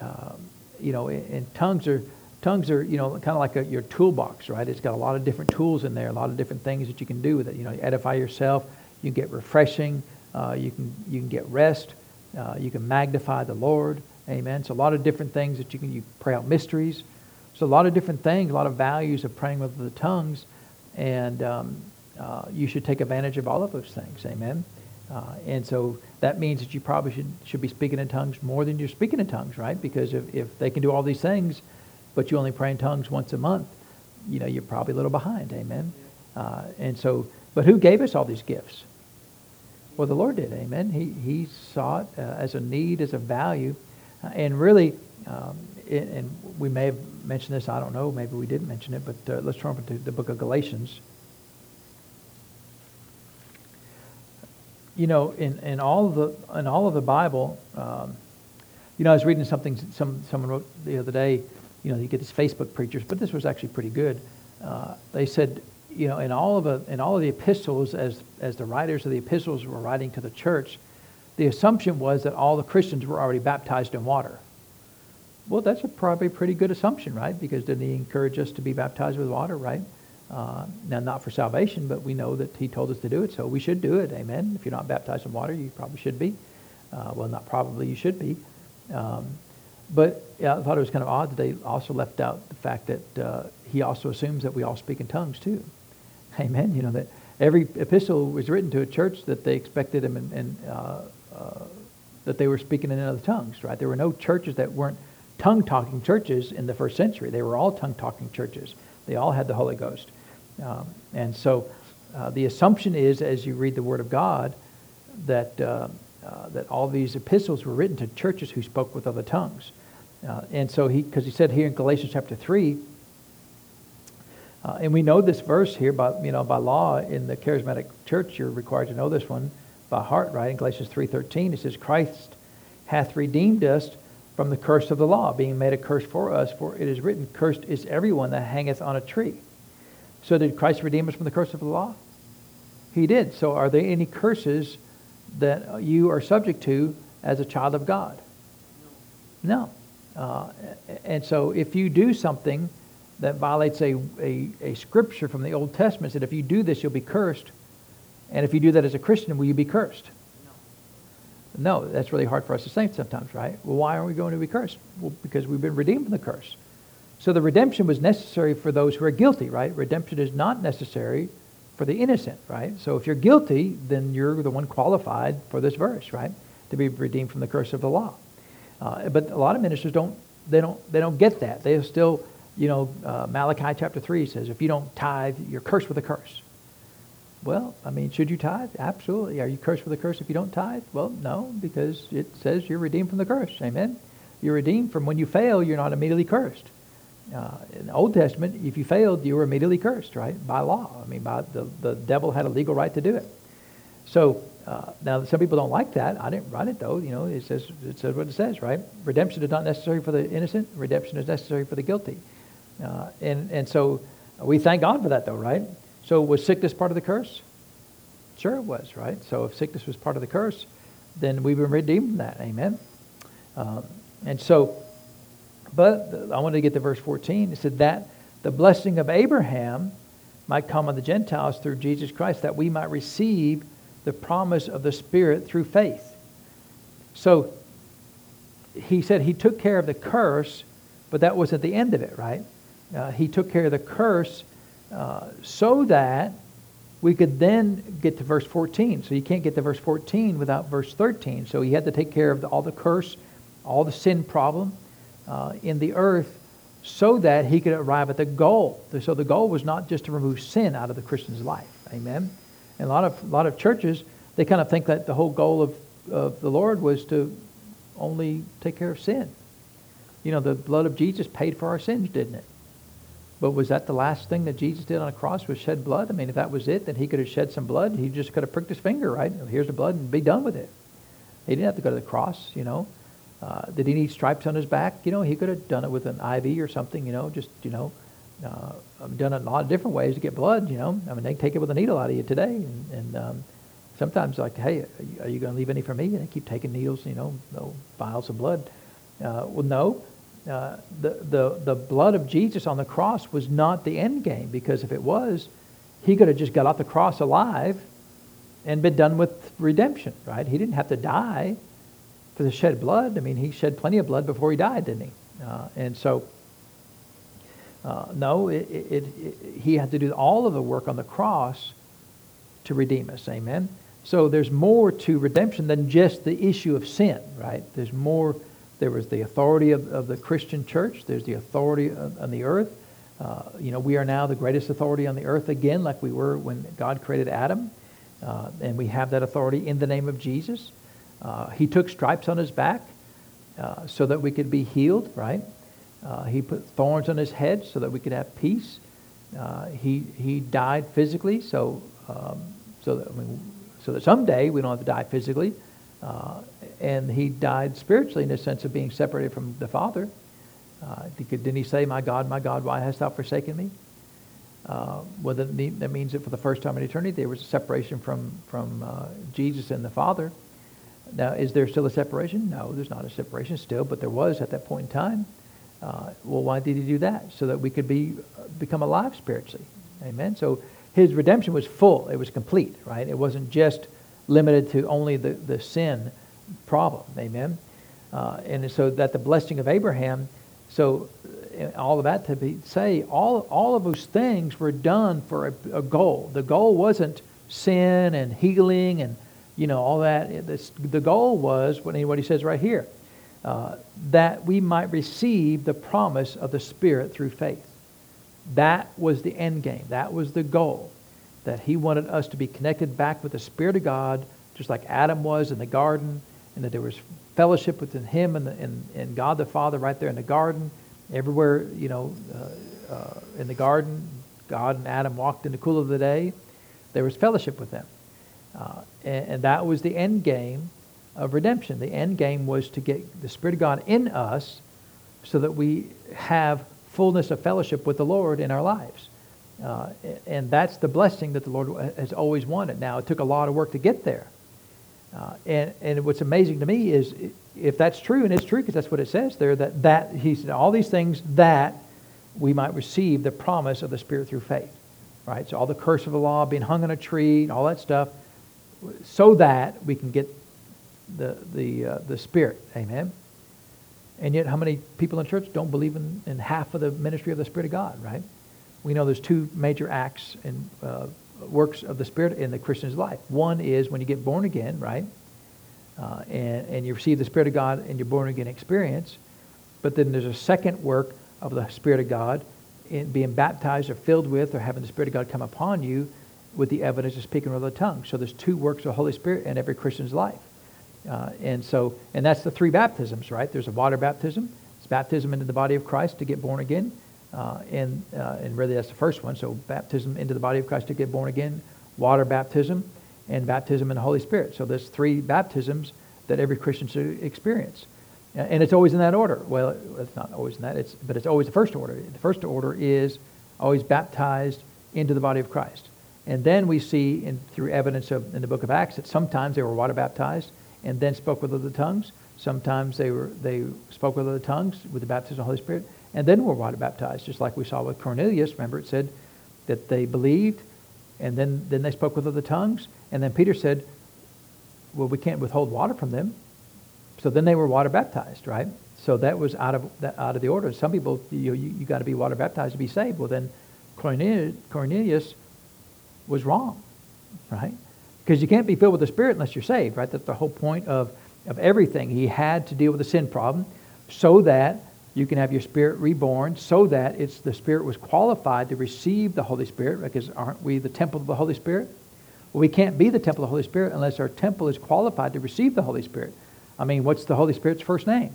uh, you know, in, tongues are tongues are you know kind of like a, your toolbox, right? It's got a lot of different tools in there, a lot of different things that you can do with it. You know, you edify yourself, you get refreshing, uh, you can you can get rest, uh, you can magnify the Lord. Amen. So a lot of different things that you can you pray out mysteries. So a lot of different things, a lot of values of praying with the tongues, and um, uh, you should take advantage of all of those things. Amen. Uh, and so that means that you probably should should be speaking in tongues more than you're speaking in tongues, right? Because if, if they can do all these things, but you only pray in tongues once a month, you know you're probably a little behind. Amen. Uh, and so, but who gave us all these gifts? Well, the Lord did. Amen. He he saw it uh, as a need, as a value, uh, and really, um, it, and we may have mention this. I don't know. Maybe we didn't mention it, but uh, let's turn to the book of Galatians. You know, in, in all of the in all of the Bible, um, you know, I was reading something some someone wrote the other day. You know, you get these Facebook preachers, but this was actually pretty good. Uh, they said, you know, in all of the, in all of the epistles, as as the writers of the epistles were writing to the church, the assumption was that all the Christians were already baptized in water. Well, that's a probably a pretty good assumption, right? Because didn't he encourage us to be baptized with water, right? Uh, now, not for salvation, but we know that he told us to do it, so we should do it. Amen. If you're not baptized in water, you probably should be. Uh, well, not probably, you should be. Um, but yeah, I thought it was kind of odd that they also left out the fact that uh, he also assumes that we all speak in tongues too. Amen. You know that every epistle was written to a church that they expected them and, and uh, uh, that they were speaking in other tongues. Right? There were no churches that weren't tongue talking churches in the first century. They were all tongue talking churches. They all had the Holy Ghost. Um, and so uh, the assumption is, as you read the Word of God, that, uh, uh, that all these epistles were written to churches who spoke with other tongues. Uh, and so he, because he said here in Galatians chapter 3, uh, and we know this verse here by, you know, by law in the charismatic church, you're required to know this one by heart, right? In Galatians 3.13, it says, Christ hath redeemed us from the curse of the law, being made a curse for us, for it is written, Cursed is everyone that hangeth on a tree. So did Christ redeem us from the curse of the law? He did. So are there any curses that you are subject to as a child of God? No. Uh, and so if you do something that violates a, a, a scripture from the Old Testament, that if you do this, you'll be cursed. And if you do that as a Christian, will you be cursed? No, that's really hard for us to say sometimes, right? Well, why are we going to be cursed? Well, because we've been redeemed from the curse. So the redemption was necessary for those who are guilty, right? Redemption is not necessary for the innocent, right? So if you're guilty, then you're the one qualified for this verse, right? To be redeemed from the curse of the law. Uh, but a lot of ministers don't, they don't, they don't get that. They still, you know, uh, Malachi chapter 3 says, if you don't tithe, you're cursed with a curse. Well, I mean, should you tithe? Absolutely. Are you cursed with a curse if you don't tithe? Well, no, because it says you're redeemed from the curse. Amen. You're redeemed from when you fail, you're not immediately cursed. Uh, in the Old Testament, if you failed, you were immediately cursed, right? By law. I mean, by the, the devil had a legal right to do it. So uh, now some people don't like that. I didn't write it though. You know, it says it says what it says, right? Redemption is not necessary for the innocent. Redemption is necessary for the guilty. Uh, and and so we thank God for that though, right? So was sickness part of the curse? Sure it was, right? So if sickness was part of the curse, then we've been redeemed from that. Amen. Um, and so, but I wanted to get to verse 14. It said that the blessing of Abraham might come on the Gentiles through Jesus Christ, that we might receive the promise of the Spirit through faith. So he said he took care of the curse, but that wasn't the end of it, right? Uh, he took care of the curse uh, so that we could then get to verse 14. So you can't get to verse 14 without verse 13. So he had to take care of the, all the curse, all the sin problem uh, in the earth so that he could arrive at the goal. So the goal was not just to remove sin out of the Christian's life. Amen. And a lot of, a lot of churches, they kind of think that the whole goal of, of the Lord was to only take care of sin. You know, the blood of Jesus paid for our sins, didn't it? But was that the last thing that Jesus did on a cross was shed blood? I mean, if that was it, then he could have shed some blood. He just could have pricked his finger, right? Here's the blood and be done with it. He didn't have to go to the cross, you know. Uh, did he need stripes on his back? You know, he could have done it with an IV or something, you know, just, you know, uh, I've done it a lot of different ways to get blood. You know, I mean, they take it with a needle out of you today, and, and um, sometimes like, hey, are you, you going to leave any for me? And they keep taking needles, you know, no vials of blood. Uh, well, no. Uh, the, the, the blood of Jesus on the cross was not the end game because if it was, he could have just got off the cross alive and been done with redemption, right? He didn't have to die for the shed blood. I mean, he shed plenty of blood before he died, didn't he? Uh, and so uh, no, it, it, it, he had to do all of the work on the cross to redeem us. Amen. So there's more to redemption than just the issue of sin, right? There's more. There was the authority of, of the Christian church. There's the authority on the earth. Uh, you know, we are now the greatest authority on the earth again, like we were when God created Adam. Uh, and we have that authority in the name of Jesus. Uh, he took stripes on his back uh, so that we could be healed, right? Uh, he put thorns on his head so that we could have peace. Uh, he, he died physically so, um, so, that, I mean, so that someday we don't have to die physically. Uh, and he died spiritually in the sense of being separated from the Father. Uh, didn't he say, My God, my God, why hast thou forsaken me? Uh, well, that means that for the first time in eternity, there was a separation from, from uh, Jesus and the Father. Now, is there still a separation? No, there's not a separation still, but there was at that point in time. Uh, well, why did he do that? So that we could be become alive spiritually. Amen. So his redemption was full. It was complete, right? It wasn't just limited to only the, the sin problem. Amen. Uh, and so that the blessing of Abraham, so uh, all of that to be say, all, all of those things were done for a, a goal. The goal wasn't sin and healing and, you know, all that. the goal was what he says right here uh, that we might receive the promise of the Spirit through faith. That was the end game. That was the goal. That he wanted us to be connected back with the Spirit of God, just like Adam was in the garden, and that there was fellowship within him and, the, and, and God the Father right there in the garden. Everywhere, you know, uh, uh, in the garden, God and Adam walked in the cool of the day. There was fellowship with them. Uh, and, and, that was the end game of redemption. The end game was to get the Spirit of God in us so that we have fullness of fellowship with the Lord in our lives. Uh, and that's the blessing that the Lord has always wanted. Now, it took a lot of work to get there. Uh, and, and what's amazing to me is if that's true, and it's true because that's what it says there, that, that he said all these things that we might receive the promise of the Spirit through faith. Right? So all the curse of the law, being hung on a tree, and all that stuff, so that we can get the, the, uh, the Spirit. Amen? And yet, how many people in church don't believe in, in half of the ministry of the Spirit of God, right? We know there's two major acts and uh, works of the Spirit in the Christian's life. One is when you get born again, right? Uh, and, and you receive the Spirit of God in your born again experience. But then there's a second work of the Spirit of God in being baptized or filled with or having the Spirit of God come upon you with the evidence of speaking with other tongues. So there's two works of the Holy Spirit in every Christian's life. Uh, and so, and that's the three baptisms, right? There's a water baptism. It's baptism into the body of Christ to get born again. Uh, and, uh, and really that's the first one. So baptism into the body of Christ to get born again, water baptism, and baptism in the Holy Spirit. So there's three baptisms that every Christian should experience. And it's always in that order. Well, it's not always in that, it's, but it's always the first order. The first order is always baptized into the body of Christ. And then we see in, through evidence of, in the book of Acts that sometimes they were water baptized and then spoke with other tongues. Sometimes they were they spoke with other tongues with the baptism of the Holy Spirit, and then were water baptized, just like we saw with Cornelius. Remember, it said that they believed, and then then they spoke with other tongues, and then Peter said, "Well, we can't withhold water from them." So then they were water baptized, right? So that was out of out of the order. Some people, you you, you got to be water baptized to be saved. Well, then Cornelius was wrong, right? Because you can't be filled with the Spirit unless you're saved, right? That's the whole point of, of everything. He had to deal with the sin problem so that you can have your spirit reborn, so that it's the Spirit was qualified to receive the Holy Spirit, because aren't we the temple of the Holy Spirit? Well, we can't be the temple of the Holy Spirit unless our temple is qualified to receive the Holy Spirit. I mean, what's the Holy Spirit's first name?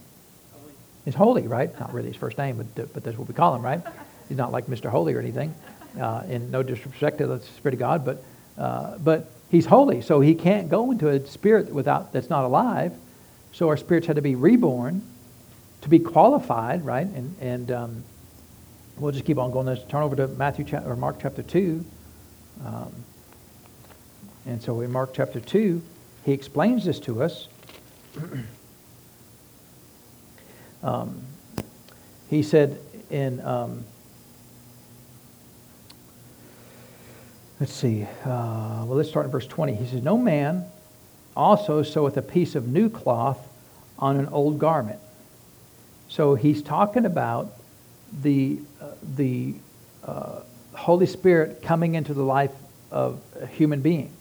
Holy. It's holy, right? Not really his first name, but, but that's what we call him, right? He's not like Mr. Holy or anything, uh, in no disrespect to the Spirit of God, but, uh, but He's holy, so he can't go into a spirit without that's not alive. So our spirits had to be reborn to be qualified, right? And and um, we'll just keep on going. Let's turn over to Matthew chapter, or Mark chapter two. Um, and so in Mark chapter two, he explains this to us. um, he said in um, Let's see. Uh, well, let's start in verse 20. He says, No man also seweth a piece of new cloth on an old garment. So he's talking about the, uh, the uh, Holy Spirit coming into the life of a human being.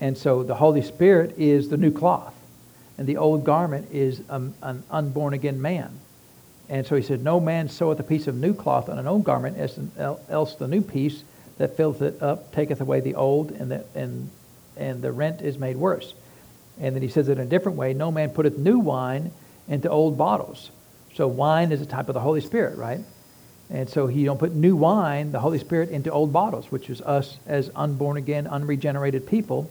And so the Holy Spirit is the new cloth, and the old garment is an unborn again man. And so he said, No man seweth a piece of new cloth on an old garment, as else the new piece that filleth it up taketh away the old, and the, and, and the rent is made worse. And then he says it in a different way no man putteth new wine into old bottles. So wine is a type of the Holy Spirit, right? And so he don't put new wine, the Holy Spirit, into old bottles, which is us as unborn again, unregenerated people.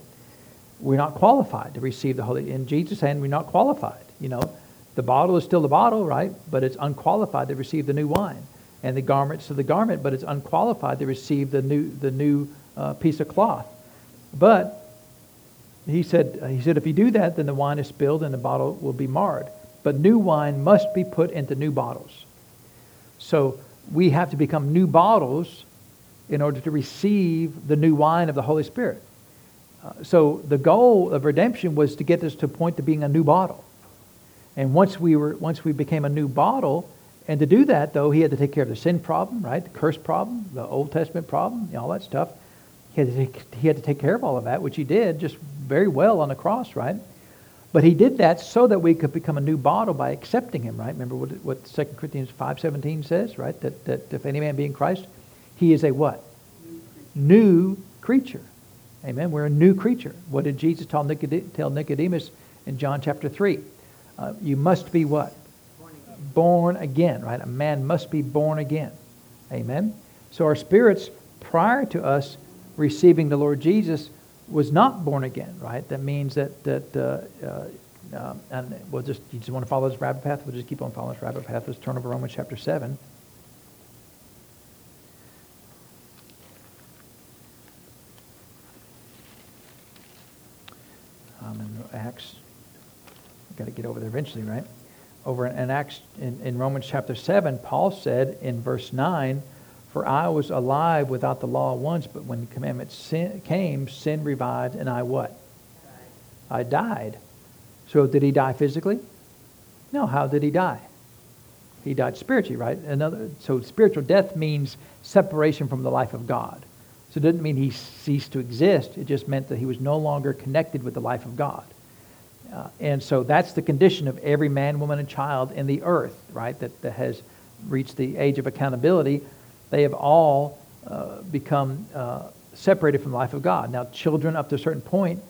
We're not qualified to receive the Holy. In Jesus' hand, we're not qualified. You know, the bottle is still the bottle, right? But it's unqualified to receive the new wine and the garments to the garment, but it's unqualified to receive the new, the new uh, piece of cloth. But he said, he said, if you do that, then the wine is spilled and the bottle will be marred. But new wine must be put into new bottles. So we have to become new bottles in order to receive the new wine of the Holy Spirit. Uh, so the goal of redemption was to get us to a point to being a new bottle. And once we were, once we became a new bottle, and to do that, though, he had to take care of the sin problem, right? The curse problem, the Old Testament problem, all that stuff. He had, take, he had to take care of all of that, which he did just very well on the cross, right? But he did that so that we could become a new bottle by accepting him, right? Remember what, what 2 Corinthians 5.17 says, right? That, that if any man be in Christ, he is a what? New creature. Amen. We're a new creature. What did Jesus tell Nicodemus in John chapter 3? Uh, you must be what? born again, right? A man must be born again. Amen? So our spirits, prior to us receiving the Lord Jesus, was not born again, right? That means that, that uh, uh, Um, and we'll just, you just want to follow this rabbit path? We'll just keep on following this rabbit path. Let's turn over Romans chapter 7. Um, in Acts, got to get over there eventually, right? Over in, in Acts, in, in Romans chapter 7, Paul said in verse 9, For I was alive without the law once, but when the commandment sin, came, sin revived, and I what? I died. So did he die physically? No. How did he die? He died spiritually, right? Another. So spiritual death means separation from the life of God. So it didn't mean he ceased to exist. It just meant that he was no longer connected with the life of God. Uh, and so that's the condition of every man, woman, and child in the earth, right? That, that has reached the age of accountability. They have all uh, become uh, separated from the life of God. Now, children up to a certain point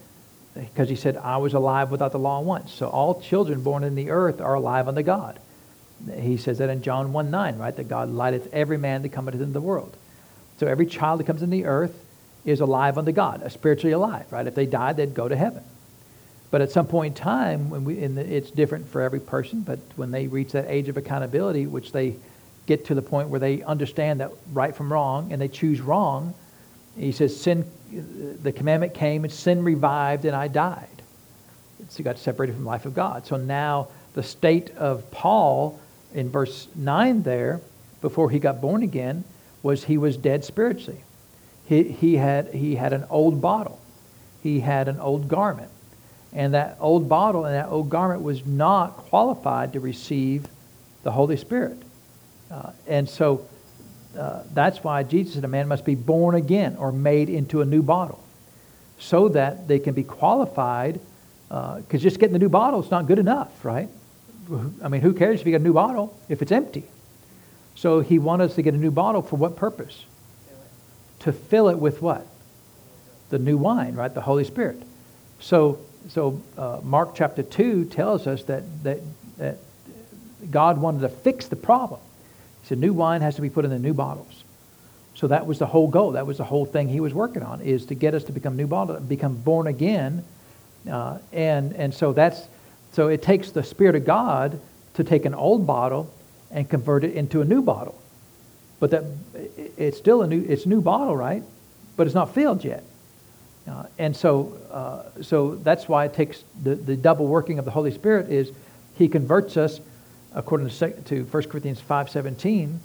because he said, I was alive without the law once. So all children born in the earth are alive unto God. He says that in John 1 9, right? That God lighteth every man that cometh into the world. So every child that comes in the earth is alive unto God, spiritually alive, right? If they died, they'd go to heaven. But at some point in time, when we, the, it's different for every person, but when they reach that age of accountability, which they get to the point where they understand that right from wrong and they choose wrong, he says, sin, the commandment came and sin revived and I died. So he got separated from the life of God. So now the state of Paul in verse 9 there, before he got born again, was he was dead spiritually. He, he, had, he had an old bottle. He had an old garment. And that old bottle and that old garment was not qualified to receive the Holy Spirit. Uh, and so uh, that's why Jesus said a man must be born again or made into a new bottle so that they can be qualified. Because uh, just getting the new bottle is not good enough, right? I mean, who cares if you get a new bottle if it's empty? So he wanted us to get a new bottle for what purpose? To fill it with what? The new wine, right? The Holy Spirit. So, so uh, Mark chapter 2 tells us that, that, that God wanted to fix the problem. He said, new wine has to be put in the new bottles. So that was the whole goal. That was the whole thing he was working on, is to get us to become new bottles, become born again. Uh, and, and so that's, so it takes the Spirit of God to take an old bottle and convert it into a new bottle. But that, it's still a new, it's a new bottle, right? But it's not filled yet. Uh, and so, uh, so that's why it takes the, the double working of the Holy Spirit is he converts us according to 1 Corinthians 5.17,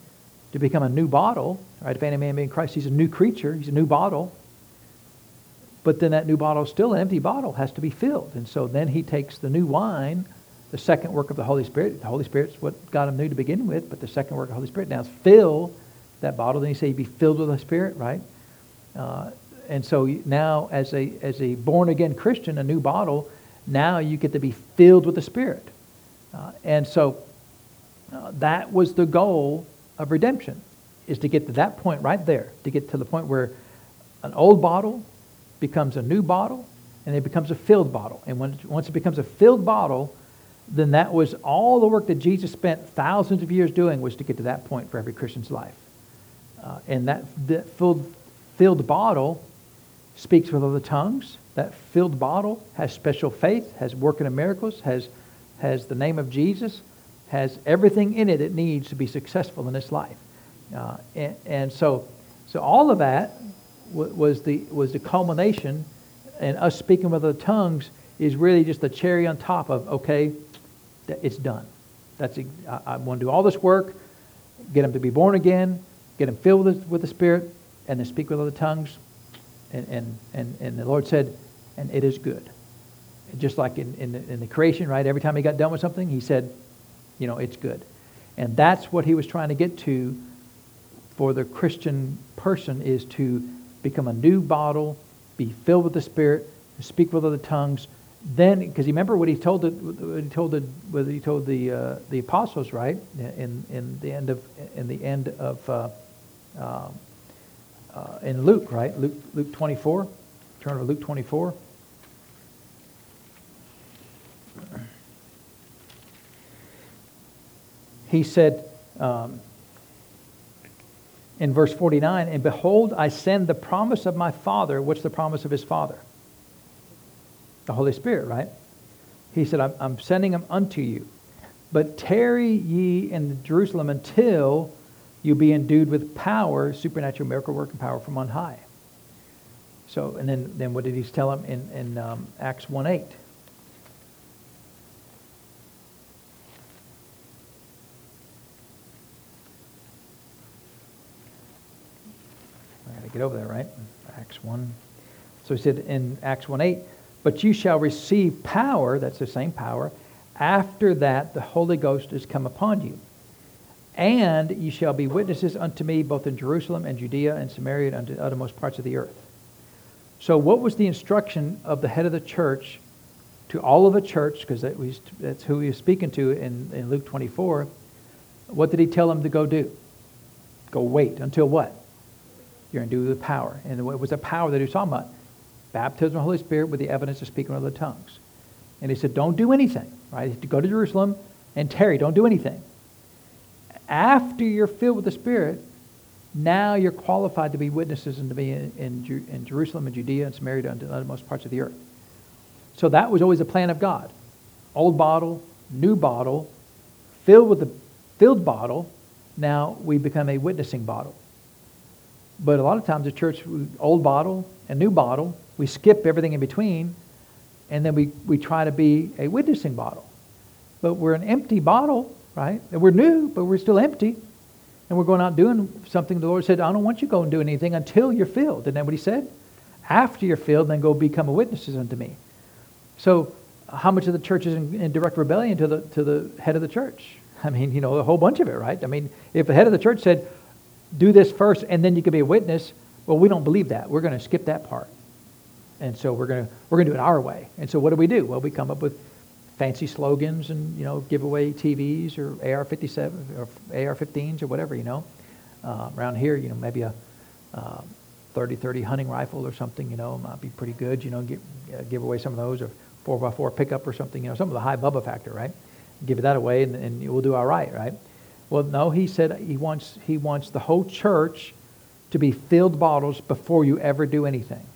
to become a new bottle. Right? If any man be in Christ, he's a new creature. He's a new bottle. But then that new bottle is still an empty bottle, has to be filled. And so then he takes the new wine, the second work of the Holy Spirit. The Holy Spirit's what got him new to begin with, but the second work of the Holy Spirit now is fill that bottle. Then he say be filled with the Spirit, right? Uh, and so now as a, as a born-again Christian, a new bottle, now you get to be filled with the Spirit. Uh, and so uh, that was the goal of redemption, is to get to that point right there, to get to the point where an old bottle becomes a new bottle, and it becomes a filled bottle. And when, once it becomes a filled bottle, then that was all the work that Jesus spent thousands of years doing was to get to that point for every Christian's life. Uh, and that, that filled, filled bottle speaks with other tongues. That filled bottle has special faith, has working of miracles, has, has the name of Jesus, has everything in it it needs to be successful in this life. Uh, and, and, so, so all of that w- was, the, was the culmination, and us speaking with other tongues is really just the cherry on top of, okay, it's done. That's, I, I want to do all this work, get them to be born again, get them filled with the, with the Spirit, and then speak with other tongues. And, and, and, and the Lord said, and it is good. Just like in, in, the, in the creation, right? Every time he got done with something, he said, you know, it's good. And that's what he was trying to get to for the Christian person is to become a new bottle, be filled with the Spirit, speak with other tongues. Then, because you remember what he told the, what he told the, what he told the uh, the apostles, right? In in the end of in the end of uh, uh in Luke, right? Luke Luke twenty four. Turn to Luke twenty four. He said um, in verse 49, And behold, I send the promise of my Father. What's the promise of his Father? The Holy Spirit, right? He said, I'm, I'm sending them unto you. But tarry ye in Jerusalem until you be endued with power, supernatural miracle working power from on high. So, and then, then what did he tell them in, in um, Acts 1 8? Get over there, right? Acts 1. So he said in Acts 1 8, but you shall receive power, that's the same power, after that the Holy Ghost is come upon you. And you shall be witnesses unto me both in Jerusalem and Judea and Samaria and unto the uttermost parts of the earth. So, what was the instruction of the head of the church to all of the church, because that that's who he was speaking to in, in Luke 24? What did he tell them to go do? Go wait until what? You're endued with power. And it was the power that he was talking about baptism of the Holy Spirit with the evidence of speaking of other tongues. And he said, don't do anything, right? To go to Jerusalem and tarry, don't do anything. After you're filled with the Spirit, now you're qualified to be witnesses and to be in, in, in Jerusalem and Judea and Samaria and the uttermost parts of the earth. So that was always the plan of God. Old bottle, new bottle, filled with the filled bottle, now we become a witnessing bottle. But a lot of times the church, old bottle and new bottle, we skip everything in between, and then we, we try to be a witnessing bottle. But we're an empty bottle, right? And we're new, but we're still empty. And we're going out doing something the Lord said, I don't want you to go and do anything until you're filled. Isn't that what he said? After you're filled, then go become a witnesses unto me. So how much of the church is in, in direct rebellion to the, to the head of the church? I mean, you know, a whole bunch of it, right? I mean, if the head of the church said, do this first and then you can be a witness, well, we don't believe that. We're going to skip that part. And so we're going to we're going to do it our way. And so what do we do? Well, we come up with fancy slogans and you know give away TVs or AR-57 or AR-15s or whatever you know. Uh, around here, you know, maybe a uh, 30-30 hunting rifle or something, you know, might be pretty good. You know, give uh, give away some of those or four x four pickup or something. You know, some of the high Bubba factor, right? Give it that away and, and we'll do all right, right? Well, no, he said he wants he wants the whole church to be filled bottles before you ever do anything.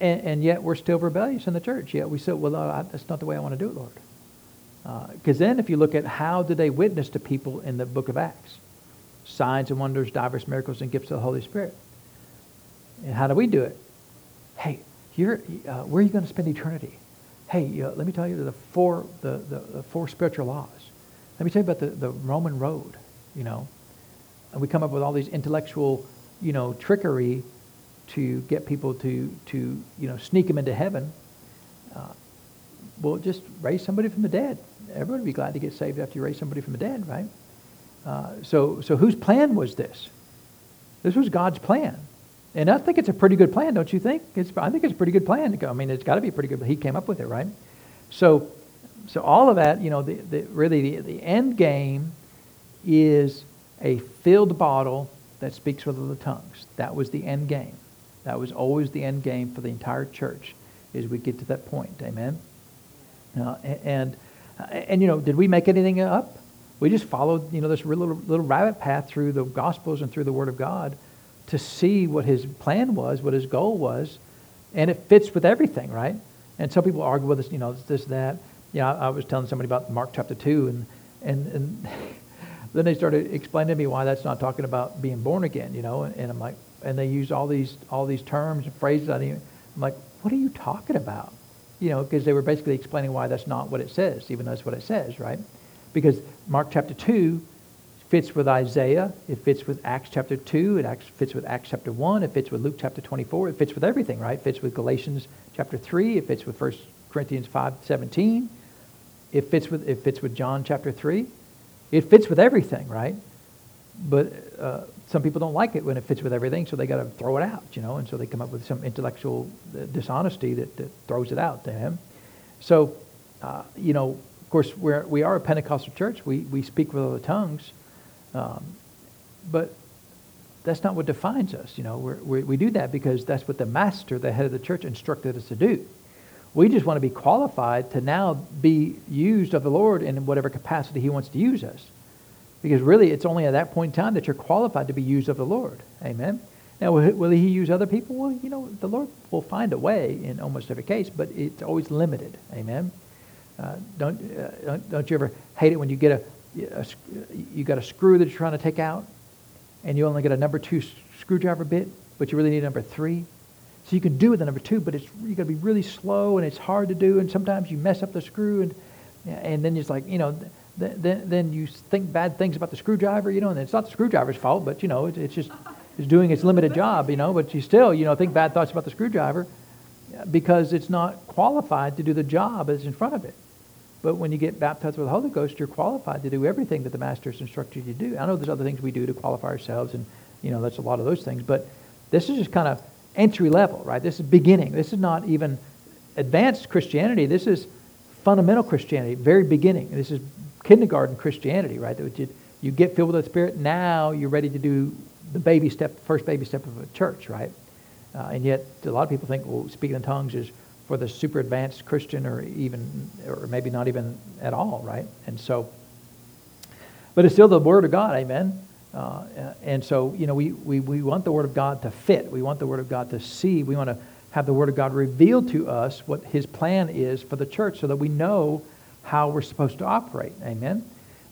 And, and, yet we're still rebellious in the church. Yet we say, well, that's not the way I want to do it, Lord. Because uh, then if you look at how did they witness to people in the book of Acts? Signs and wonders, diverse miracles, and gifts of the Holy Spirit. And how do we do it? Hey, you're, uh, where are you going to spend eternity? Hey, uh, let me tell you the four, the, the, the, four spiritual laws. Let me tell you about the, the Roman road, you know. And we come up with all these intellectual, you know, trickery to get people to, to you know, sneak them into heaven, uh, well, just raise somebody from the dead. Everyone would be glad to get saved after you raise somebody from the dead, right? Uh, so, so whose plan was this? This was God's plan. And I think it's a pretty good plan, don't you think? It's, I think it's a pretty good plan. To go. I mean, it's got to be pretty good. He came up with it, right? So, so all of that, you know, the, the, really the, the end game is a filled bottle that speaks with other tongues. That was the end game. That was always the end game for the entire church, is we get to that point. Amen. Uh, and and you know, did we make anything up? We just followed you know this little little rabbit path through the Gospels and through the Word of God to see what His plan was, what His goal was, and it fits with everything, right? And some people argue with us, you know, this, that. You know, I, I was telling somebody about Mark chapter two, and and and then they started explaining to me why that's not talking about being born again, you know, and, and I'm like, and they use all these all these terms and phrases. I am like, what are you talking about? You know, because they were basically explaining why that's not what it says, even though that's what it says, right? Because Mark chapter two fits with Isaiah, it fits with Acts chapter two, it fits with Acts chapter one, it fits with Luke chapter twenty-four, it fits with everything, right? It fits with Galatians chapter three, it fits with First Corinthians five seventeen, it fits with it fits with John chapter three, it fits with everything, right? But uh, some people don't like it when it fits with everything, so they got to throw it out, you know, and so they come up with some intellectual uh, dishonesty that, that throws it out to him. So, uh, you know, of course, we're, we are a Pentecostal church. We, we speak with other tongues. Um, but that's not what defines us. You know, we we do that because that's what the master, the head of the church, instructed us to do. We just want to be qualified to now be used of the Lord in whatever capacity He wants to use us. Because really, it's only at that point in time that you're qualified to be used of the Lord. Amen. Now, will he, use other people? Well, you know, the Lord will find a way in almost every case, but it's always limited. Amen. Uh, don't, uh, don't don't you ever hate it when you get a, a you got a screw that you're trying to take out, and you only get a number two screwdriver bit, but you really need a number three. So you can do the number two, but it's you got to be really slow and it's hard to do, and sometimes you mess up the screw, and and then it's like you know, then then you think bad things about the screwdriver, you know, and it's not the screwdriver's fault, but you know, it, it's just it's doing its limited job, you know, but you still you know think bad thoughts about the screwdriver because it's not qualified to do the job that's in front of it. But when you get baptized with the Holy Ghost, you're qualified to do everything that the Master has instructed you to do. I know there's other things we do to qualify ourselves, and you know that's a lot of those things. But this is just kind of entry level, right? This is beginning. This is not even advanced Christianity. This is fundamental Christianity, very beginning. This is kindergarten Christianity, right? That you, you get filled with the Spirit. Now you're ready to do the baby step, first baby step of a church, right? Uh, and yet, a lot of people think, well, speaking in tongues is for the super advanced Christian or even, or maybe not even at all, right? And so, but it's still the Word of God, amen? Uh, and so, you know, we, we, we want the Word of God to fit. We want the Word of God to see. We want to have the Word of God reveal to us what His plan is for the church so that we know how we're supposed to operate. Amen?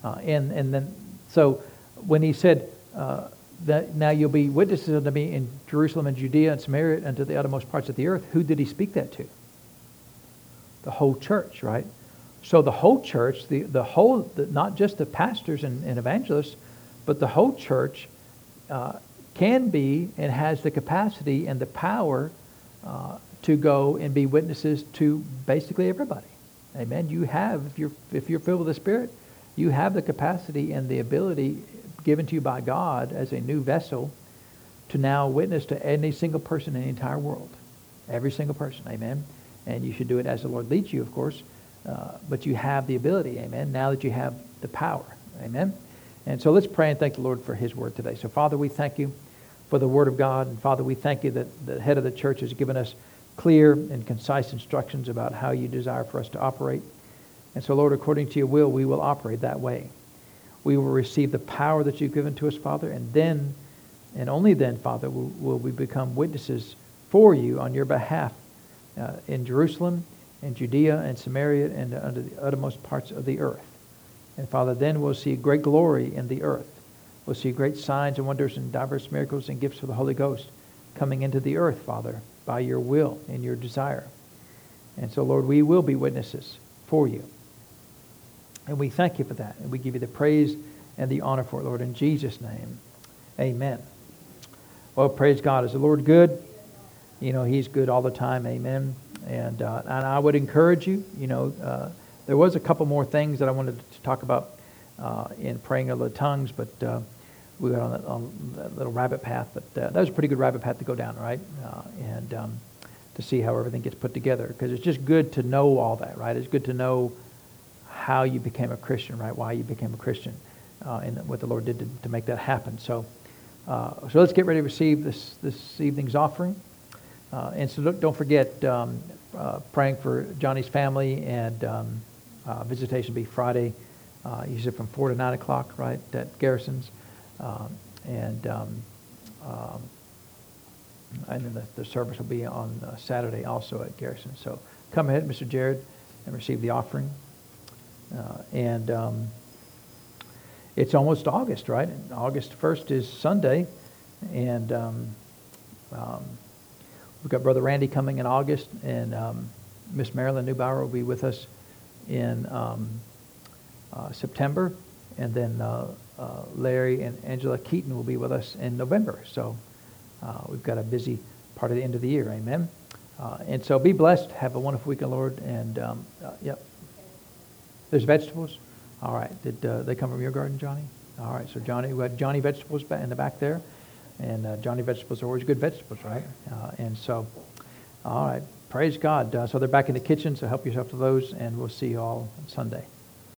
Uh, and, and then, so when He said, uh, that now you'll be witnesses unto me in Jerusalem and Judea and Samaria and to the uttermost parts of the earth, who did He speak that to? the whole church, right? So the whole church, the, the whole, the, not just the pastors and, and, evangelists, but the whole church uh, can be and has the capacity and the power uh, to go and be witnesses to basically everybody. Amen. You have, if you're, if you're filled with the Spirit, you have the capacity and the ability given to you by God as a new vessel to now witness to any single person in the entire world. Every single person. Amen and you should do it as the Lord leads you, of course. Uh, but you have the ability, amen, now that you have the power, amen. And so let's pray and thank the Lord for his word today. So, Father, we thank you for the word of God. And, Father, we thank you that the head of the church has given us clear and concise instructions about how you desire for us to operate. And so, Lord, according to your will, we will operate that way. We will receive the power that you've given to us, Father, and then, and only then, Father, will, we become witnesses for you on your behalf uh, in Jerusalem and Judea and Samaria and under the uttermost parts of the earth. And Father, then we'll see great glory in the earth. We'll see great signs and wonders and diverse miracles and gifts of the Holy Ghost coming into the earth, Father, by your will and your desire. And so, Lord, we will be witnesses for you. And we thank you for that. And we give you the praise and the honor for it, Lord, in Jesus' name. Amen. Well, praise God. Is the Lord good? you know, he's good all the time. Amen. And, uh, and I would encourage you, you know, uh, there was a couple more things that I wanted to talk about uh, in praying of the tongues, but uh, we got on that, on that, little rabbit path. But uh, that was a pretty good rabbit path to go down, right? Uh, and um, to see how everything gets put together. Because it's just good to know all that, right? It's good to know how you became a Christian, right? Why you became a Christian, and what the Lord did to, to make that happen. So, so let's get ready to receive this, this evening's offering. Uh, and so don't, don't forget um, uh, praying for Johnny's family and um, uh, visitation will be Friday, uh, usually from 4 to 9 o'clock, right, at Garrison's. Um, and um, um, and then the, the, service will be on uh, Saturday also at Garrison. So come ahead, Mr. Jared, and receive the offering. Uh, and um, it's almost August, right? And August 1st is Sunday. And um, We've got Brother Randy coming in August, and um, Miss Marilyn Neubauer will be with us in um, uh, September, and then uh, uh, Larry and Angela Keaton will be with us in November. So uh, we've got a busy part of the end of the year. Amen. Uh, and so be blessed. Have a wonderful weekend, Lord. And um, uh, yep. There's vegetables. All right. Did they come from your garden, Johnny? All right. So Johnny, we got Johnny vegetables in the back there. And uh, Johnny vegetables are always good vegetables, right? Uh, and so, all right, praise God. Uh, so they're back in the kitchen, so help yourself to those, and we'll see you all Sunday.